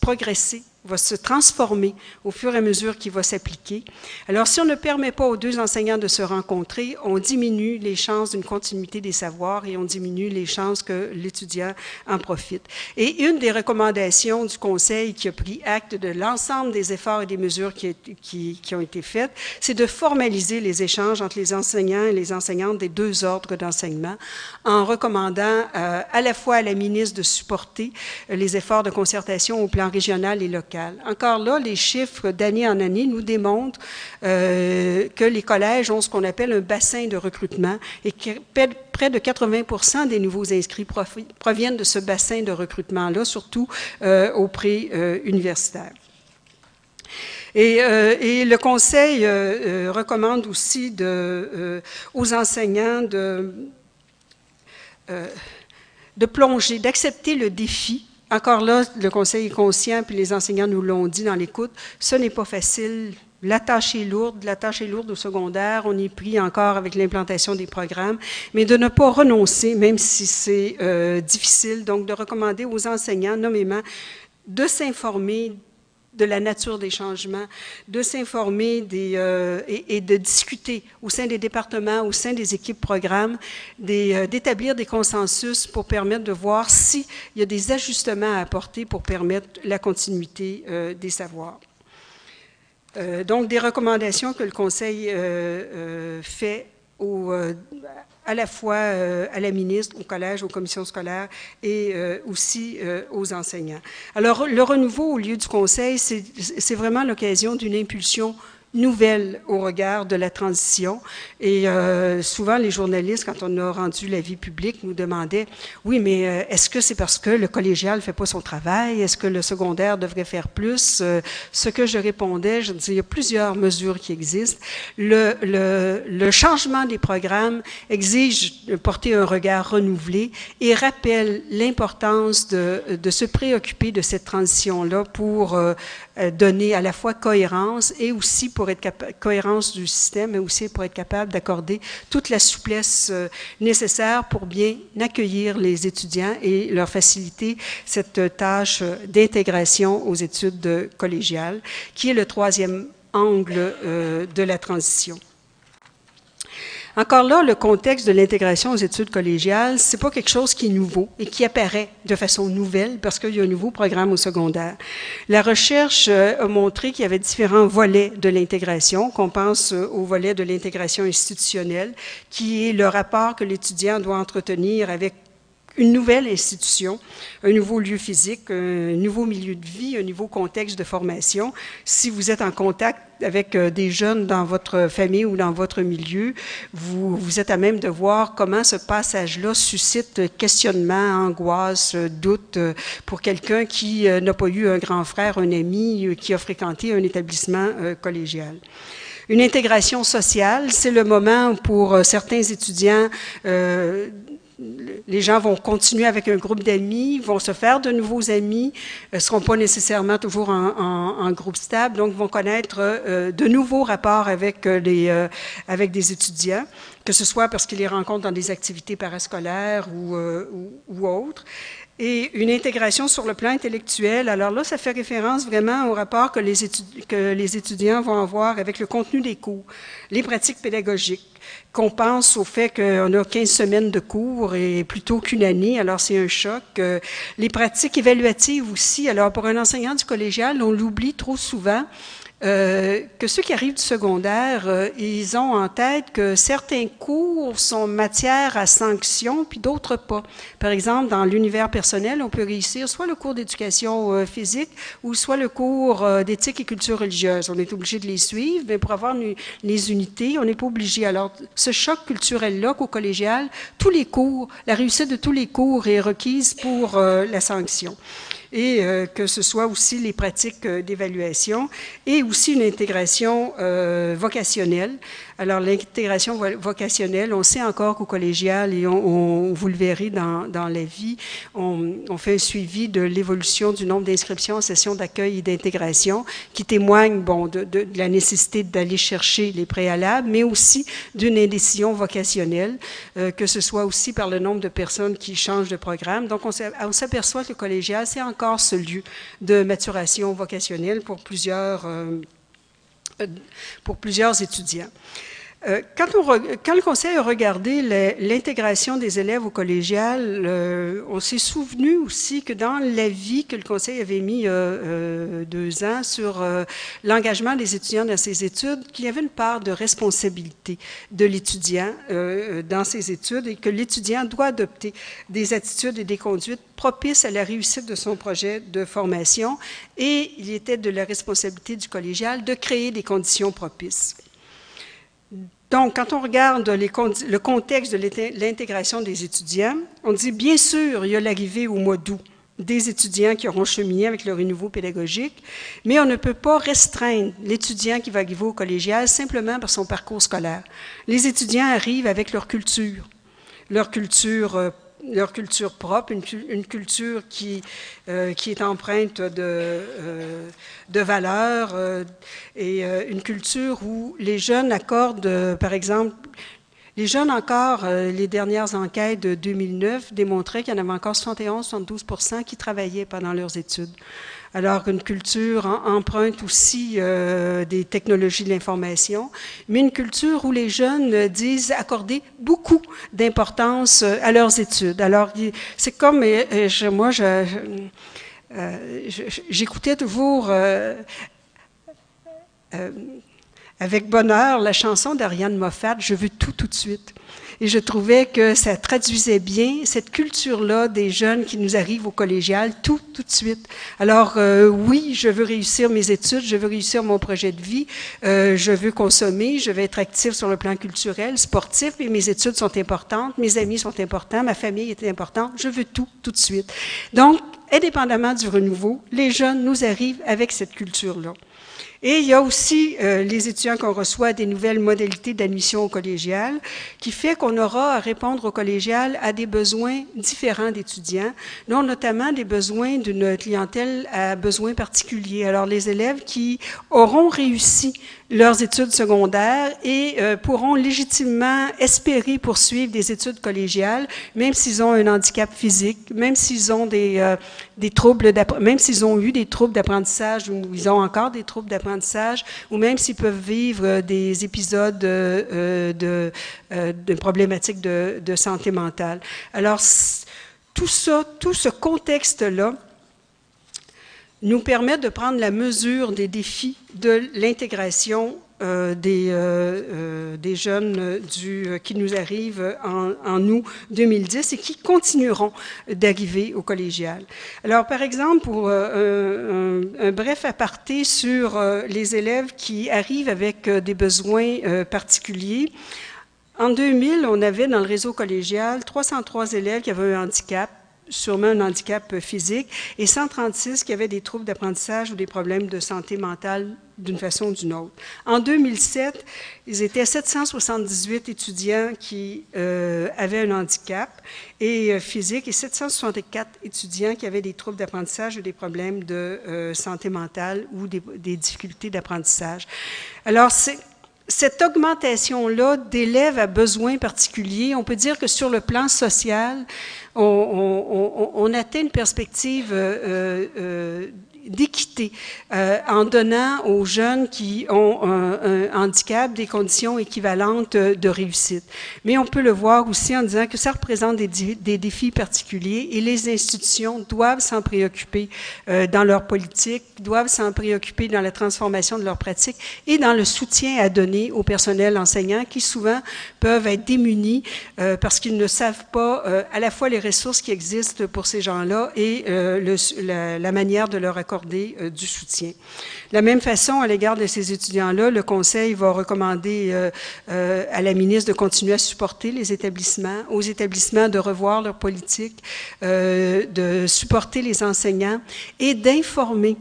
progresser va se transformer au fur et à mesure qu'il va s'appliquer. Alors, si on ne permet pas aux deux enseignants de se rencontrer, on diminue les chances d'une continuité des savoirs et on diminue les chances que l'étudiant en profite. Et une des recommandations du Conseil qui a pris acte de l'ensemble des efforts et des mesures qui, ont été faites, c'est de formaliser les échanges entre les enseignants et les enseignantes des deux ordres d'enseignement en recommandant euh, à la fois à la ministre de supporter les efforts de concertation au plan régional et local encore là, les chiffres d'année en année nous démontrent euh, que les collèges ont ce qu'on appelle un bassin de recrutement et que près de 80% des nouveaux inscrits proviennent de ce bassin de recrutement-là, surtout euh, au pré-universitaire. Et, euh, et, le Conseil recommande aussi aux enseignants de plonger, d'accepter le défi encore là, le Conseil est conscient, puis les enseignants nous l'ont dit dans l'écoute, ce n'est pas facile. La tâche est lourde, la tâche est lourde au secondaire, on est pris encore avec l'implantation des programmes, mais de ne pas renoncer, même si c'est euh, difficile, donc de recommander aux enseignants, nommément, de s'informer de la nature des changements, de s'informer euh, et, de discuter au sein des départements, au sein des équipes programmes, euh, d'établir des, consensus pour permettre de voir s'il y a des ajustements à apporter pour permettre la continuité euh, des savoirs. donc, des recommandations que le Conseil fait au, à la fois à la ministre, au collège, aux commissions scolaires et aussi aux enseignants. Alors, le renouveau au lieu du conseil, c'est vraiment l'occasion d'une impulsion nouvelle au regard de la transition. Et euh, souvent, les journalistes, quand on a rendu la vie publique, nous demandaient, oui, mais euh, est-ce que c'est parce que le collégial ne fait pas son travail? Est-ce que le secondaire devrait faire plus? Euh, ce que je répondais, je disais, il y a plusieurs mesures qui existent. Le, changement des programmes exige de porter un regard renouvelé et rappelle l'importance de, se préoccuper de cette transition-là pour donner à la fois cohérence et aussi pour être cohérence du système, mais aussi pour être capable d'accorder toute la souplesse euh, nécessaire pour bien accueillir les étudiants et leur faciliter cette tâche d'intégration aux études collégiales, qui est le troisième angle euh, de la transition. Encore là, le contexte de l'intégration aux études collégiales, c'est pas quelque chose qui est nouveau et qui apparaît de façon nouvelle parce qu'il y a un nouveau programme au secondaire. La recherche euh, a montré qu'il y avait différents volets de l'intégration, qu'on pense euh, au volet de l'intégration institutionnelle, qui est le rapport que l'étudiant doit entretenir avec une nouvelle institution, un nouveau lieu physique, un nouveau milieu de vie, un nouveau contexte de formation. Si vous êtes en contact avec euh, des jeunes dans votre famille ou dans votre milieu, vous, vous êtes à même de voir comment ce passage-là suscite questionnement, angoisse, doute euh, pour quelqu'un qui euh, n'a pas eu un grand frère, un ami, qui a fréquenté un établissement collégial. Une intégration sociale, c'est le moment pour certains étudiants euh, les gens vont continuer avec un groupe d'amis, vont se faire de nouveaux amis, ne seront pas nécessairement toujours en, groupe stable, donc vont connaître euh, de nouveaux rapports avec, euh, les, euh, des étudiants, que ce soit parce qu'ils les rencontrent dans des activités parascolaires ou, autres et une intégration sur le plan intellectuel. Alors là, ça fait référence vraiment au rapport que les étudiants vont avoir avec le contenu des cours, les pratiques pédagogiques, qu'on pense au fait qu'on a 15 semaines de cours et plutôt qu'une année, alors c'est un choc. Euh, les pratiques évaluatives aussi, alors pour un enseignant du collégial, on l'oublie trop souvent, euh, que ceux qui arrivent du secondaire, euh, ils ont en tête que certains cours sont matière à sanction, puis d'autres pas. Par exemple, dans l'univers personnel, on peut réussir soit le cours d'éducation euh, physique ou soit le cours d'éthique et culture religieuse. On est obligé de les suivre, mais pour avoir les unités, on n'est pas obligé. Alors, ce choc culturel-là qu'au collégial, tous les cours, la réussite de tous les cours est requise pour la sanction et euh, que ce soit aussi les pratiques euh, d'évaluation et aussi une intégration euh, vocationnelle alors, l'intégration vocationnelle, on sait encore qu'au collégial, et on, vous le verrez dans, dans la vie, on, fait un suivi de l'évolution du nombre d'inscriptions en session d'accueil et d'intégration qui témoigne bon, de, la nécessité d'aller chercher les préalables, mais aussi d'une indécision vocationnelle, que ce soit aussi par le nombre de personnes qui changent de programme. Donc, on s'aperçoit que le collégial, c'est encore ce lieu de maturation vocationnelle pour plusieurs... Euh, euh, pour plusieurs étudiants. Euh, quand, le Conseil a regardé l'intégration des élèves au collégial, euh, on s'est souvenu aussi que dans l'avis que le Conseil avait mis y a deux ans sur l'engagement des étudiants dans ses études, qu'il y avait une part de responsabilité de l'étudiant dans ses études et que l'étudiant doit adopter des attitudes et des conduites propices à la réussite de son projet de formation et il était de la responsabilité du collégial de créer des conditions propices. Donc, quand on regarde le contexte de l'intégration des étudiants, on dit bien sûr, il y a l'arrivée au mois d'août des étudiants qui auront cheminé avec le renouveau pédagogique, mais on ne peut pas restreindre l'étudiant qui va arriver au collégial simplement par son parcours scolaire. Les étudiants arrivent avec leur culture, leur culture euh, leur culture propre, une, culture qui, euh, qui est empreinte de, euh, de valeurs euh, et une culture où les jeunes accordent, par exemple, les jeunes encore, les dernières enquêtes de 2009 démontraient qu'il y en avait encore 71-72% qui travaillaient pendant leurs études alors qu'une culture emprunte aussi euh, des technologies de l'information, mais une culture où les jeunes disent accorder beaucoup d'importance euh, à leurs études. Alors, c'est comme, moi, euh, j'écoutais toujours avec bonheur la chanson d'Ariane Moffat, Je veux tout tout de suite. Et je trouvais que ça traduisait bien cette culture-là des jeunes qui nous arrivent au collégial tout, tout de suite. Alors euh, oui, je veux réussir mes études, je veux réussir mon projet de vie, euh, je veux consommer, je veux être actif sur le plan culturel, sportif, mais mes études sont importantes, mes amis sont importants, ma famille est importante, je veux tout, tout de suite. Donc, indépendamment du renouveau, les jeunes nous arrivent avec cette culture-là. Et il y a aussi euh, les étudiants qu'on reçoit des nouvelles modalités d'admission au collégial, qui fait qu'on aura à répondre au collégial à des besoins différents d'étudiants, non notamment des besoins d'une clientèle à besoins particuliers. Alors les élèves qui auront réussi leurs études secondaires et euh, pourront légitimement espérer poursuivre des études collégiales, même s'ils ont un handicap physique, même s'ils ont des, euh, des troubles, même s'ils ont eu des troubles d'apprentissage ou ils ont encore des troubles d'apprentissage, ou même s'ils peuvent vivre euh, des épisodes de, de problématiques de, de santé mentale. Alors, tout ça, tout ce contexte-là, nous permet de prendre la mesure des défis de l'intégration euh, des, euh, euh, des, jeunes qui nous arrivent en, en, août 2010 et qui continueront d'arriver au collégial. Alors, par exemple, pour un, un, bref aparté sur les élèves qui arrivent avec des besoins particuliers, en 2000, on avait dans le réseau collégial 303 élèves qui avaient un handicap sûrement un handicap physique, et 136 qui avaient des troubles d'apprentissage ou des problèmes de santé mentale d'une façon ou d'une autre. En 2007, ils étaient 778 étudiants qui euh, avaient un handicap et, euh, physique et 764 étudiants qui avaient des troubles d'apprentissage ou des problèmes de euh, santé mentale ou des, difficultés d'apprentissage. Alors, cette augmentation-là d'élèves à besoins particuliers, on peut dire que sur le plan social, on, on, atteint une perspective euh, euh, d'équité euh, en donnant aux jeunes qui ont un, handicap des conditions équivalentes de réussite. Mais on peut le voir aussi en disant que ça représente des, défis particuliers et les institutions doivent s'en préoccuper euh, dans leur politique, doivent s'en préoccuper dans la transformation de leurs pratiques et dans le soutien à donner au personnel enseignant qui souvent peuvent être démunis euh, parce qu'ils ne savent pas à la fois les ressources qui existent pour ces gens-là et la, la manière de leur accorder euh, du soutien. De la même façon, à l'égard de ces étudiants-là, le Conseil va recommander euh, euh, à la ministre de continuer à supporter les établissements, aux établissements de revoir leur politique, de supporter les enseignants et d'informer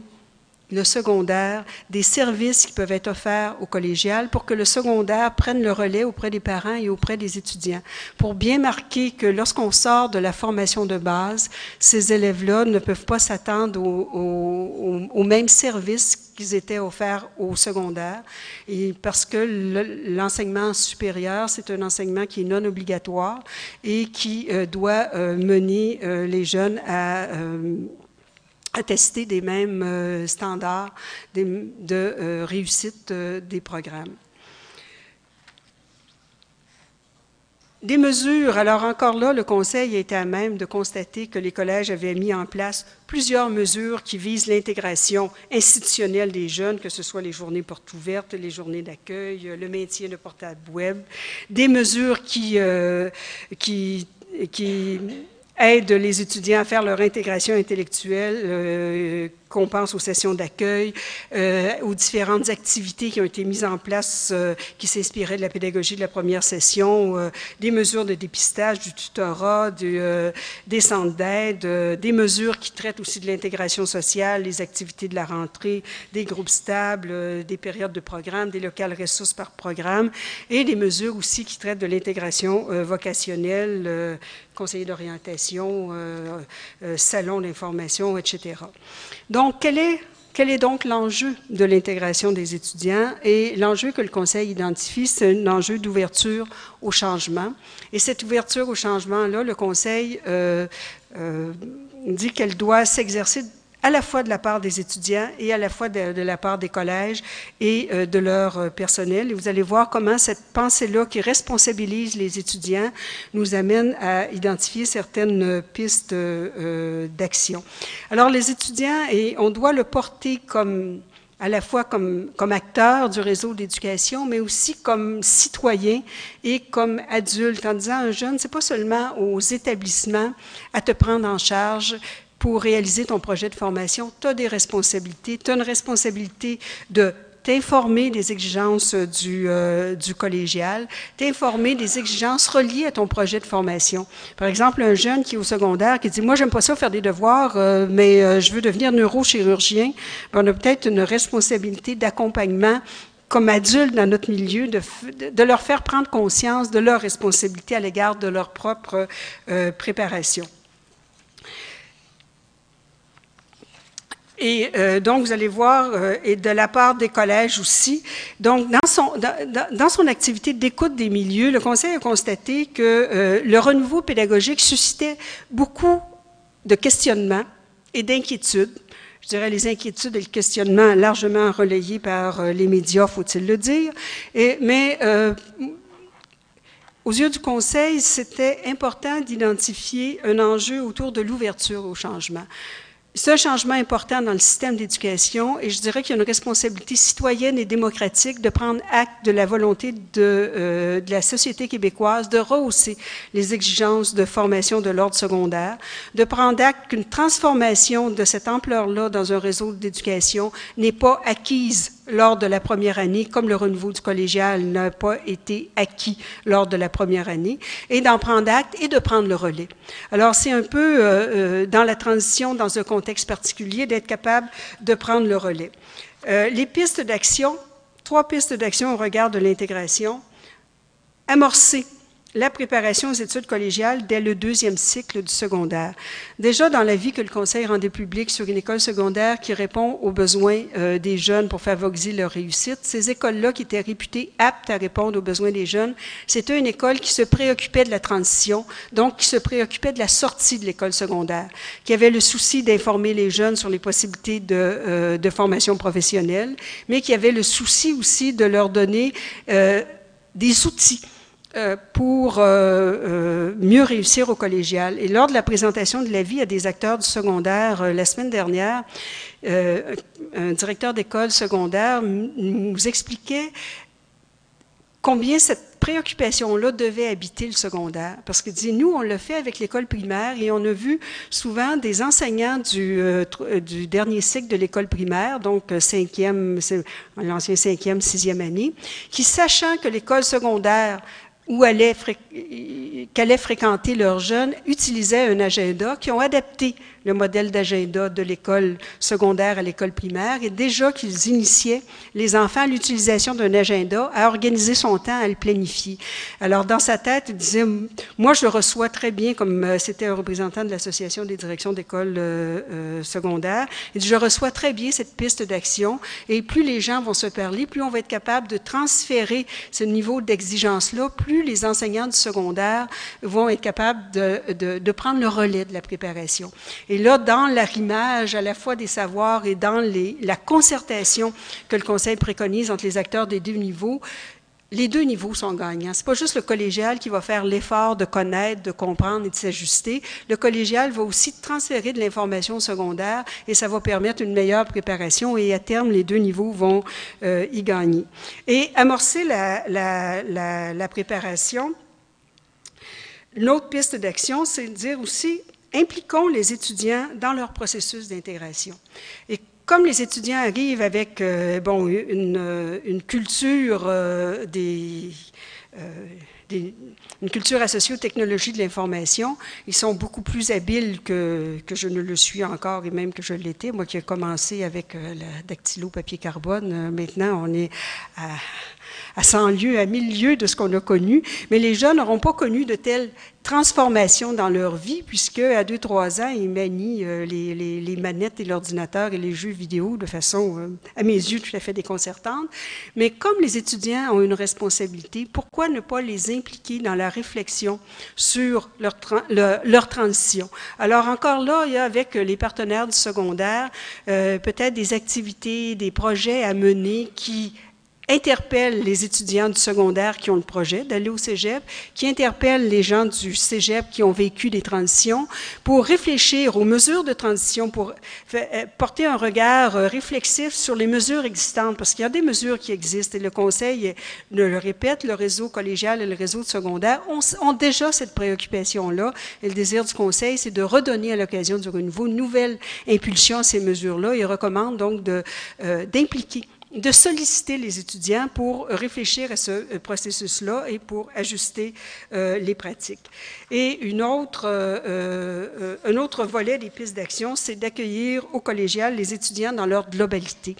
le secondaire, des services qui peuvent être offerts au collégial pour que le secondaire prenne le relais auprès des parents et auprès des étudiants, pour bien marquer que lorsqu'on sort de la formation de base, ces élèves-là ne peuvent pas s'attendre aux au, au, mêmes services qu'ils étaient offerts au secondaire, et parce que l'enseignement supérieur, c'est un enseignement qui est non obligatoire et qui euh, doit euh, mener euh, les jeunes à attester des mêmes euh, standards de euh, réussite euh, des programmes. Des mesures, alors encore là, le Conseil été à même de constater que les collèges avaient mis en place plusieurs mesures qui visent l'intégration institutionnelle des jeunes, que ce soit les journées portes ouvertes, les journées d'accueil, le maintien de portables web, des mesures qui, qui aide les étudiants à faire leur intégration intellectuelle, euh, qu'on pense aux sessions d'accueil, euh, aux différentes activités qui ont été mises en place, euh, qui s'inspiraient de la pédagogie de la première session, euh, des mesures de dépistage, du tutorat, des centres d'aide, des mesures qui traitent aussi de l'intégration sociale, les activités de la rentrée, des groupes stables, des périodes de programme, des locales ressources par programme, et des mesures aussi qui traitent de l'intégration vocationnelle, conseiller d'orientation, salon d'information, etc. Donc, est, quel est donc l'enjeu de l'intégration des étudiants? Et l'enjeu que le Conseil identifie, c'est un enjeu d'ouverture au changement. Et cette ouverture au changement-là, le Conseil euh, euh, dit qu'elle doit s'exercer à la fois de la part des étudiants et à la fois de, la part des collèges et euh, de leur euh, personnel. Et vous allez voir comment cette pensée-là qui responsabilise les étudiants nous amène à identifier certaines pistes euh, d'action. Alors les étudiants, et on doit le porter comme à la fois comme, comme acteur du réseau d'éducation, mais aussi comme citoyen et comme adulte, en disant à un jeune, c'est pas seulement aux établissements à te prendre en charge pour réaliser ton projet de formation, tu as des responsabilités, tu as une responsabilité de t'informer des exigences du, euh, du collégial, t'informer des exigences reliées à ton projet de formation. Par exemple, un jeune qui est au secondaire qui dit, moi, j'aime pas ça faire des devoirs, euh, mais euh, je veux devenir neurochirurgien, ben, on a peut-être une responsabilité d'accompagnement comme adultes dans notre milieu, de, de, leur faire prendre conscience de leur responsabilité à l'égard de leur propre préparation. Et euh, donc, vous allez voir, euh, et de la part des collèges aussi. Donc, dans son, dans, dans son activité d'écoute des milieux, le Conseil a constaté que euh, le renouveau pédagogique suscitait beaucoup de questionnements et d'inquiétudes. Je dirais les inquiétudes et le questionnement largement relayés par euh, les médias, faut-il le dire. Et, mais euh, aux yeux du Conseil, c'était important d'identifier un enjeu autour de l'ouverture au changement. Un changement important dans le système d'éducation et je dirais qu'il y a une responsabilité citoyenne et démocratique de prendre acte de la volonté de, euh, de la société québécoise de rehausser les exigences de formation de l'ordre secondaire, de prendre acte qu'une transformation de cette ampleur-là dans un réseau d'éducation n'est pas acquise lors de la première année, comme le renouveau du collégial n'a pas été acquis lors de la première année, et d'en prendre acte et de prendre le relais. Alors, c'est un peu euh, euh, dans la transition, dans un contexte particulier, d'être capable de prendre le relais. Euh, les pistes d'action, trois pistes d'action au regard de l'intégration, amorcer la préparation aux études collégiales dès le deuxième cycle du secondaire. Déjà dans l'avis que le Conseil rendait public sur une école secondaire qui répond aux besoins euh, des jeunes pour favoriser leur réussite, ces écoles-là qui étaient réputées aptes à répondre aux besoins des jeunes, c'était une école qui se préoccupait de la transition, donc qui se préoccupait de la sortie de l'école secondaire, qui avait le souci d'informer les jeunes sur les possibilités de, euh, formation professionnelle, mais qui avait le souci aussi de leur donner euh, des outils pour euh, euh, mieux réussir au collégial. Et lors de la présentation de l'avis à des acteurs du secondaire la semaine dernière, un directeur d'école secondaire nous expliquait combien cette préoccupation-là devait habiter le secondaire. Parce qu'il dit, nous, on le fait avec l'école primaire et on a vu souvent des enseignants du, du dernier cycle de l'école primaire, donc cinquième, l'ancien cinquième, sixième année, qui, sachant que l'école secondaire où allaient, qu'allaient fréquenter leurs jeunes utilisaient un agenda qui ont adapté le modèle d'agenda de l'école secondaire à l'école primaire et déjà qu'ils initiaient les enfants à l'utilisation d'un agenda, à organiser son temps, à le planifier. Alors, dans sa tête, il disait, moi, je reçois très bien, comme euh, c'était un représentant de l'Association des directions d'école euh, euh, secondaires, il dit, je reçois très bien cette piste d'action et plus les gens vont se parler, plus on va être capable de transférer ce niveau d'exigence-là, plus les enseignants du secondaire vont être capables de, prendre le relais de la préparation. Et là, dans l'arrimage à la fois des savoirs et dans la concertation que le Conseil préconise entre les acteurs des deux niveaux, les deux niveaux sont gagnants. C'est pas juste le collégial qui va faire l'effort de connaître, de comprendre et de s'ajuster. Le collégial va aussi transférer de l'information secondaire et ça va permettre une meilleure préparation et à terme, les deux niveaux vont euh, y gagner. Et amorcer la, la, la, la préparation, l'autre piste d'action, c'est de dire aussi, impliquons les étudiants dans leur processus d'intégration. Et comme les étudiants arrivent avec euh, bon, une, euh, culture euh, euh, une culture associée aux technologies de l'information, ils sont beaucoup plus habiles que, que, je ne le suis encore et même que je l'étais. Moi qui ai commencé avec euh, la dactylo papier carbone, euh, maintenant on est à à 100 lieues, à 1000 lieues de ce qu'on a connu, mais les jeunes n'auront pas connu de telles transformations dans leur vie, puisque à 2-3 ans, ils manient euh, les, manettes et l'ordinateur et les jeux vidéo de façon, euh, à mes yeux, tout à fait déconcertante. Mais comme les étudiants ont une responsabilité, pourquoi ne pas les impliquer dans la réflexion sur leur transition? Alors encore là, il y a avec les partenaires du secondaire, euh, peut-être des activités, des projets à mener qui interpelle les étudiants du secondaire qui ont le projet d'aller au cégep, qui interpelle les gens du cégep qui ont vécu des transitions pour réfléchir aux mesures de transition, pour euh, porter un regard euh, réflexif sur les mesures existantes, parce qu'il y a des mesures qui existent et le Conseil le répète, le réseau collégial et le réseau de secondaire ont, ont déjà cette préoccupation-là. Et le désir du Conseil, c'est de redonner à l'occasion du renouveau une nouvelle impulsion à ces mesures-là. Il recommande donc euh, d'impliquer de solliciter les étudiants pour réfléchir à ce euh, processus-là et pour ajuster euh, les pratiques. Et une autre, euh, un autre volet des pistes d'action, c'est d'accueillir au collégial les étudiants dans leur globalité.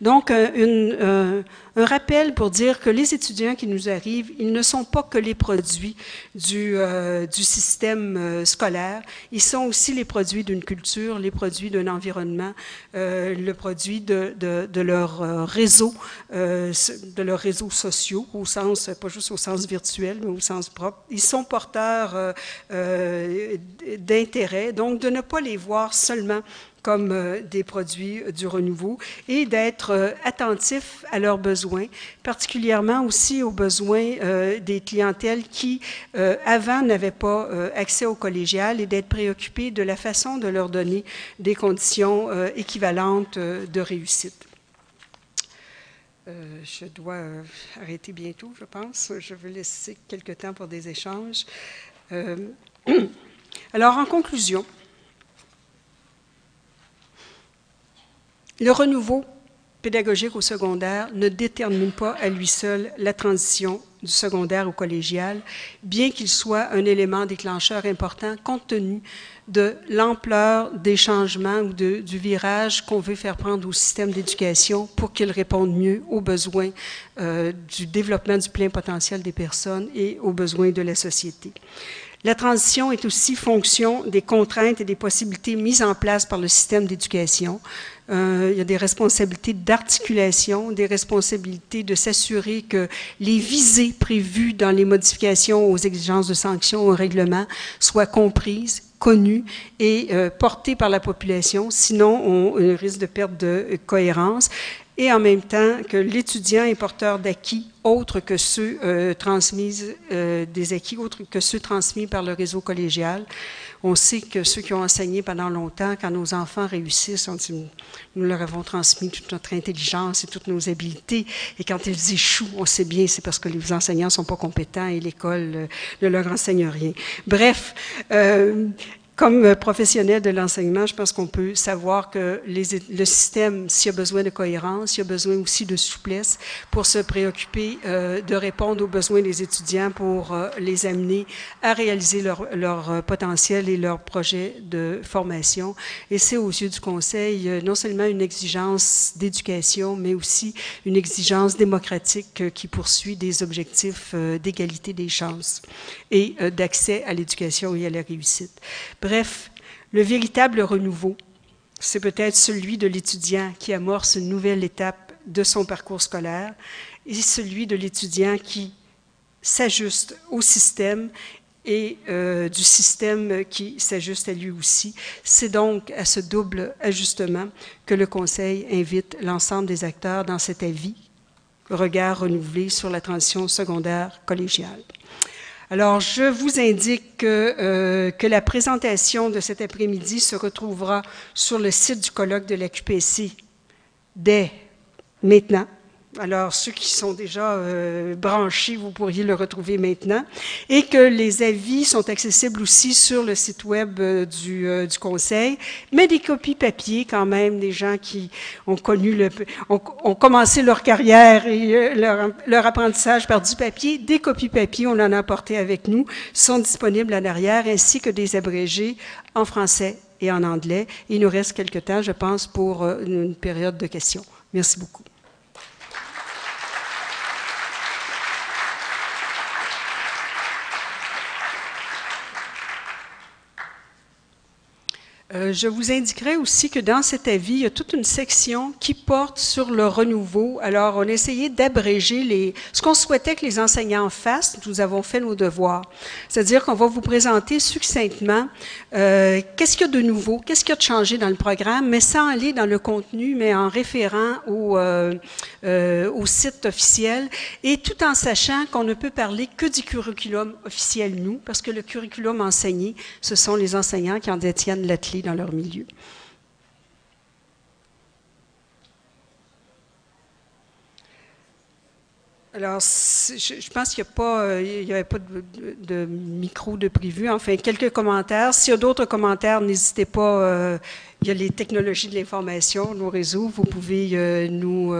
Donc, une, un rappel pour dire que les étudiants qui nous arrivent, ils ne sont pas que les produits du, euh, système euh, scolaire, ils sont aussi les produits d'une culture, les produits d'un environnement, euh, le produit de, de, leur réseau, de leurs réseaux sociaux, au sens, pas juste au sens virtuel, mais au sens propre. Ils sont porteurs d'intérêt, donc de ne pas les voir seulement comme euh, des produits du renouveau et d'être euh, attentif à leurs besoins, particulièrement aussi aux besoins euh, des clientèles qui, avant, n'avaient pas accès au collégial et d'être préoccupés de la façon de leur donner des conditions équivalentes de réussite. je dois arrêter bientôt, je pense. Je veux laisser quelques temps pour des échanges. alors, en conclusion, Le renouveau pédagogique au secondaire ne détermine pas à lui seul la transition du secondaire au collégial, bien qu'il soit un élément déclencheur important compte tenu de l'ampleur des changements ou du virage qu'on veut faire prendre au système d'éducation pour qu'il réponde mieux aux besoins euh, du développement du plein potentiel des personnes et aux besoins de la société. La transition est aussi fonction des contraintes et des possibilités mises en place par le système d'éducation. Euh, il y a des responsabilités d'articulation, des responsabilités de s'assurer que les visées prévues dans les modifications aux exigences de sanctions au règlement soient comprises, connues et euh, portées par la population. Sinon, on, on risque de perdre de cohérence et en même temps que l'étudiant est porteur d'acquis autres que ceux euh, transmis, euh, des acquis autres que ceux transmis par le réseau collégial. On sait que ceux qui ont enseigné pendant longtemps, quand nos enfants réussissent, on dit, nous leur avons transmis toute notre intelligence et toutes nos habiletés. Et quand ils échouent, on sait bien, c'est parce que les enseignants sont pas compétents et l'école euh, ne leur enseigne rien. Bref, comme professionnel de l'enseignement, je pense qu'on peut savoir que les, le système, s'il a besoin de cohérence, il a besoin aussi de souplesse pour se préoccuper euh, de répondre aux besoins des étudiants pour euh, les amener à réaliser leur, leur euh, potentiel et leur projet de formation. Et c'est aux yeux du Conseil euh, non seulement une exigence d'éducation, mais aussi une exigence démocratique euh, qui poursuit des objectifs euh, d'égalité des chances et d'accès à l'éducation et à la réussite. Le véritable renouveau, c'est peut-être celui de l'étudiant qui amorce une nouvelle étape de son parcours scolaire et celui de l'étudiant qui s'ajuste au système et euh, du système qui s'ajuste à lui aussi. C'est donc à ce double ajustement que le Conseil invite l'ensemble des acteurs dans cet avis, regard renouvelé sur la transition secondaire collégiale. Alors, je vous indique que, euh, que la présentation de cet après-midi se retrouvera sur le site du colloque de la QPC dès maintenant. Alors, ceux qui sont déjà euh, branchés, vous pourriez le retrouver maintenant. Et que les avis sont accessibles aussi sur le site web euh, du, euh, du, Conseil, mais des copies papier quand même, des gens qui ont connu le, ont, commencé leur carrière et euh, leur, leur, apprentissage par du papier. Des copies papier, on en a apporté avec nous, sont disponibles en arrière, ainsi que des abrégés en français et en anglais. Il nous reste quelque temps, je pense, pour euh, une période de questions. Merci beaucoup. Euh, je vous indiquerai aussi que dans cet avis, il y a toute une section qui porte sur le renouveau. Alors, on a essayé d'abréger les, ce qu'on souhaitait que les enseignants fassent. Nous avons fait nos devoirs. C'est-à-dire qu'on va vous présenter succinctement euh, qu'est-ce qu'il y a de nouveau, qu'est-ce qu'il y a de changé dans le programme, mais sans aller dans le contenu, mais en référant au, euh, site officiel et tout en sachant qu'on ne peut parler que du curriculum officiel, nous, parce que le curriculum enseigné, ce sont les enseignants qui en détiennent la clé dans leur milieu. Alors, je, pense qu'il n'y euh, avait pas de, micro de prévu. Enfin, quelques commentaires. S'il y a d'autres commentaires, n'hésitez pas. Euh, il y a les technologies de l'information, nos réseaux. Vous pouvez euh, nous,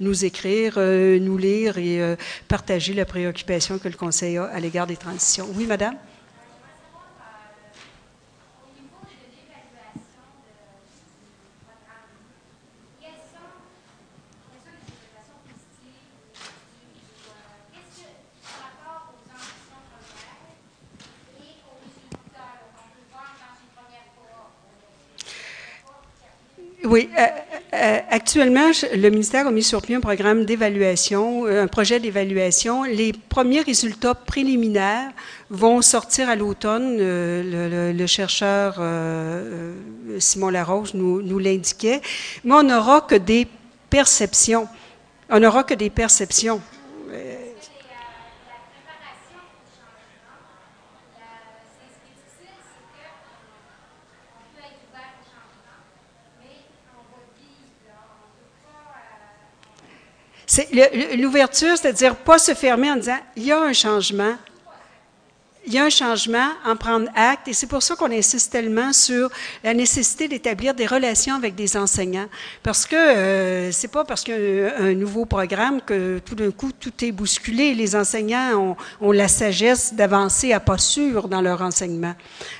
nous écrire, nous lire et partager la préoccupation que le Conseil a à l'égard des transitions. Oui, madame? Oui, euh, euh, actuellement, le ministère a mis sur pied un programme d'évaluation, euh, un projet d'évaluation. Les premiers résultats préliminaires vont sortir à l'automne. Le, chercheur Simon Larose nous, nous l'indiquait. Mais on n'aura que des perceptions. On n'aura que des perceptions. L'ouverture, c'est-à-dire pas se fermer en disant il y a un changement, il y a un changement, en prendre acte, et c'est pour ça qu'on insiste tellement sur la nécessité d'établir des relations avec des enseignants, parce que euh, c'est pas parce qu'il y a un nouveau programme que tout d'un coup tout est bousculé. Les enseignants ont, la sagesse d'avancer à pas sûr dans leur enseignement.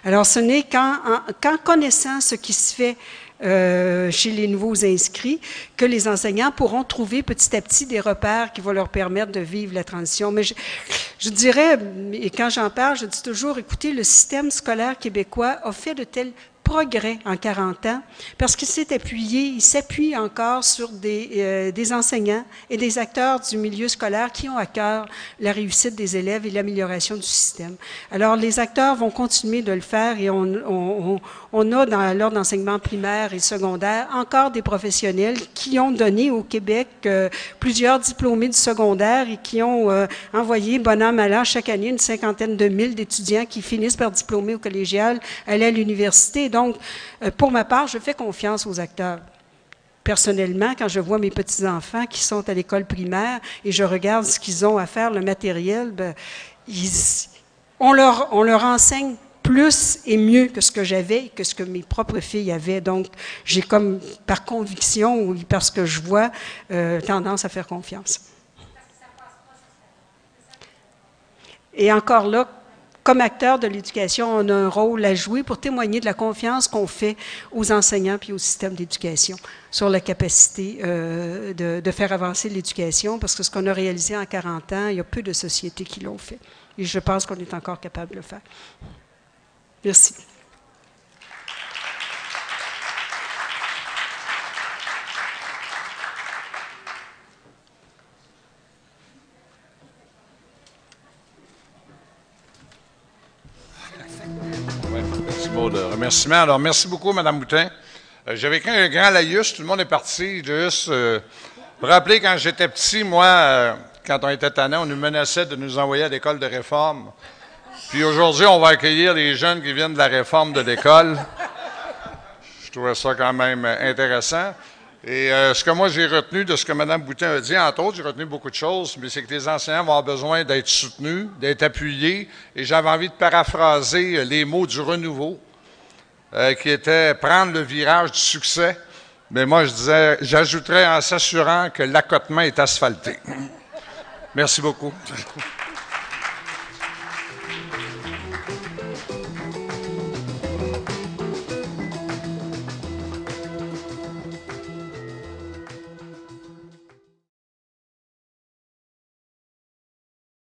Alors, ce n'est qu'en connaissant ce qui se fait euh, chez les nouveaux inscrits que les enseignants pourront trouver petit à petit des repères qui vont leur permettre de vivre la transition. Mais je, dirais, et quand j'en parle, je dis toujours, écoutez, le système scolaire québécois a fait de tels progrès en 40 ans parce qu'il s'est appuyé, il s'appuie encore sur des, euh, des, enseignants et des acteurs du milieu scolaire qui ont à cœur la réussite des élèves et l'amélioration du système. Alors, les acteurs vont continuer de le faire et on a dans l'ordre d'enseignement primaire et secondaire encore des professionnels qui ont donné au Québec euh, plusieurs diplômés du secondaire et qui ont euh, envoyé, bon an, mal an, chaque année, une cinquantaine de mille d'étudiants qui finissent par diplômer au collégial, aller à l'université. Donc, euh, pour ma part, je fais confiance aux acteurs. Personnellement, quand je vois mes petits-enfants qui sont à l'école primaire et je regarde ce qu'ils ont à faire, le matériel, ben, on, leur, on leur enseigne plus et mieux que ce que j'avais que ce que mes propres filles avaient. Donc, j'ai comme, par conviction ou parce que je vois, euh, tendance à faire confiance. Et encore là, comme acteur de l'éducation, on a un rôle à jouer pour témoigner de la confiance qu'on fait aux enseignants puis au système d'éducation sur la capacité euh, de, de, faire avancer l'éducation, parce que ce qu'on a réalisé en 40 ans, il y a peu de sociétés qui l'ont fait. Et je pense qu'on est encore capable de le faire. Merci. Alors, merci beaucoup, Mme Boutin. Euh, J'avais un grand laïus, tout le monde est parti. Juste euh, rappeler, quand j'étais petit, moi, euh, quand on était tannant, on nous menaçait de nous envoyer à l'école de réforme. Puis aujourd'hui, on va accueillir les jeunes qui viennent de la réforme de l'école. Je trouvais ça quand même intéressant. Et ce que moi j'ai retenu de ce que Mme Boutin a dit, entre autres, j'ai retenu beaucoup de choses, mais c'est que les enseignants vont avoir besoin d'être soutenus, d'être appuyés. Et j'avais envie de paraphraser les mots du renouveau. Euh, qui était prendre le virage du succès. Mais moi, je disais, j'ajouterais en s'assurant que l'accotement est asphalté. Merci beaucoup.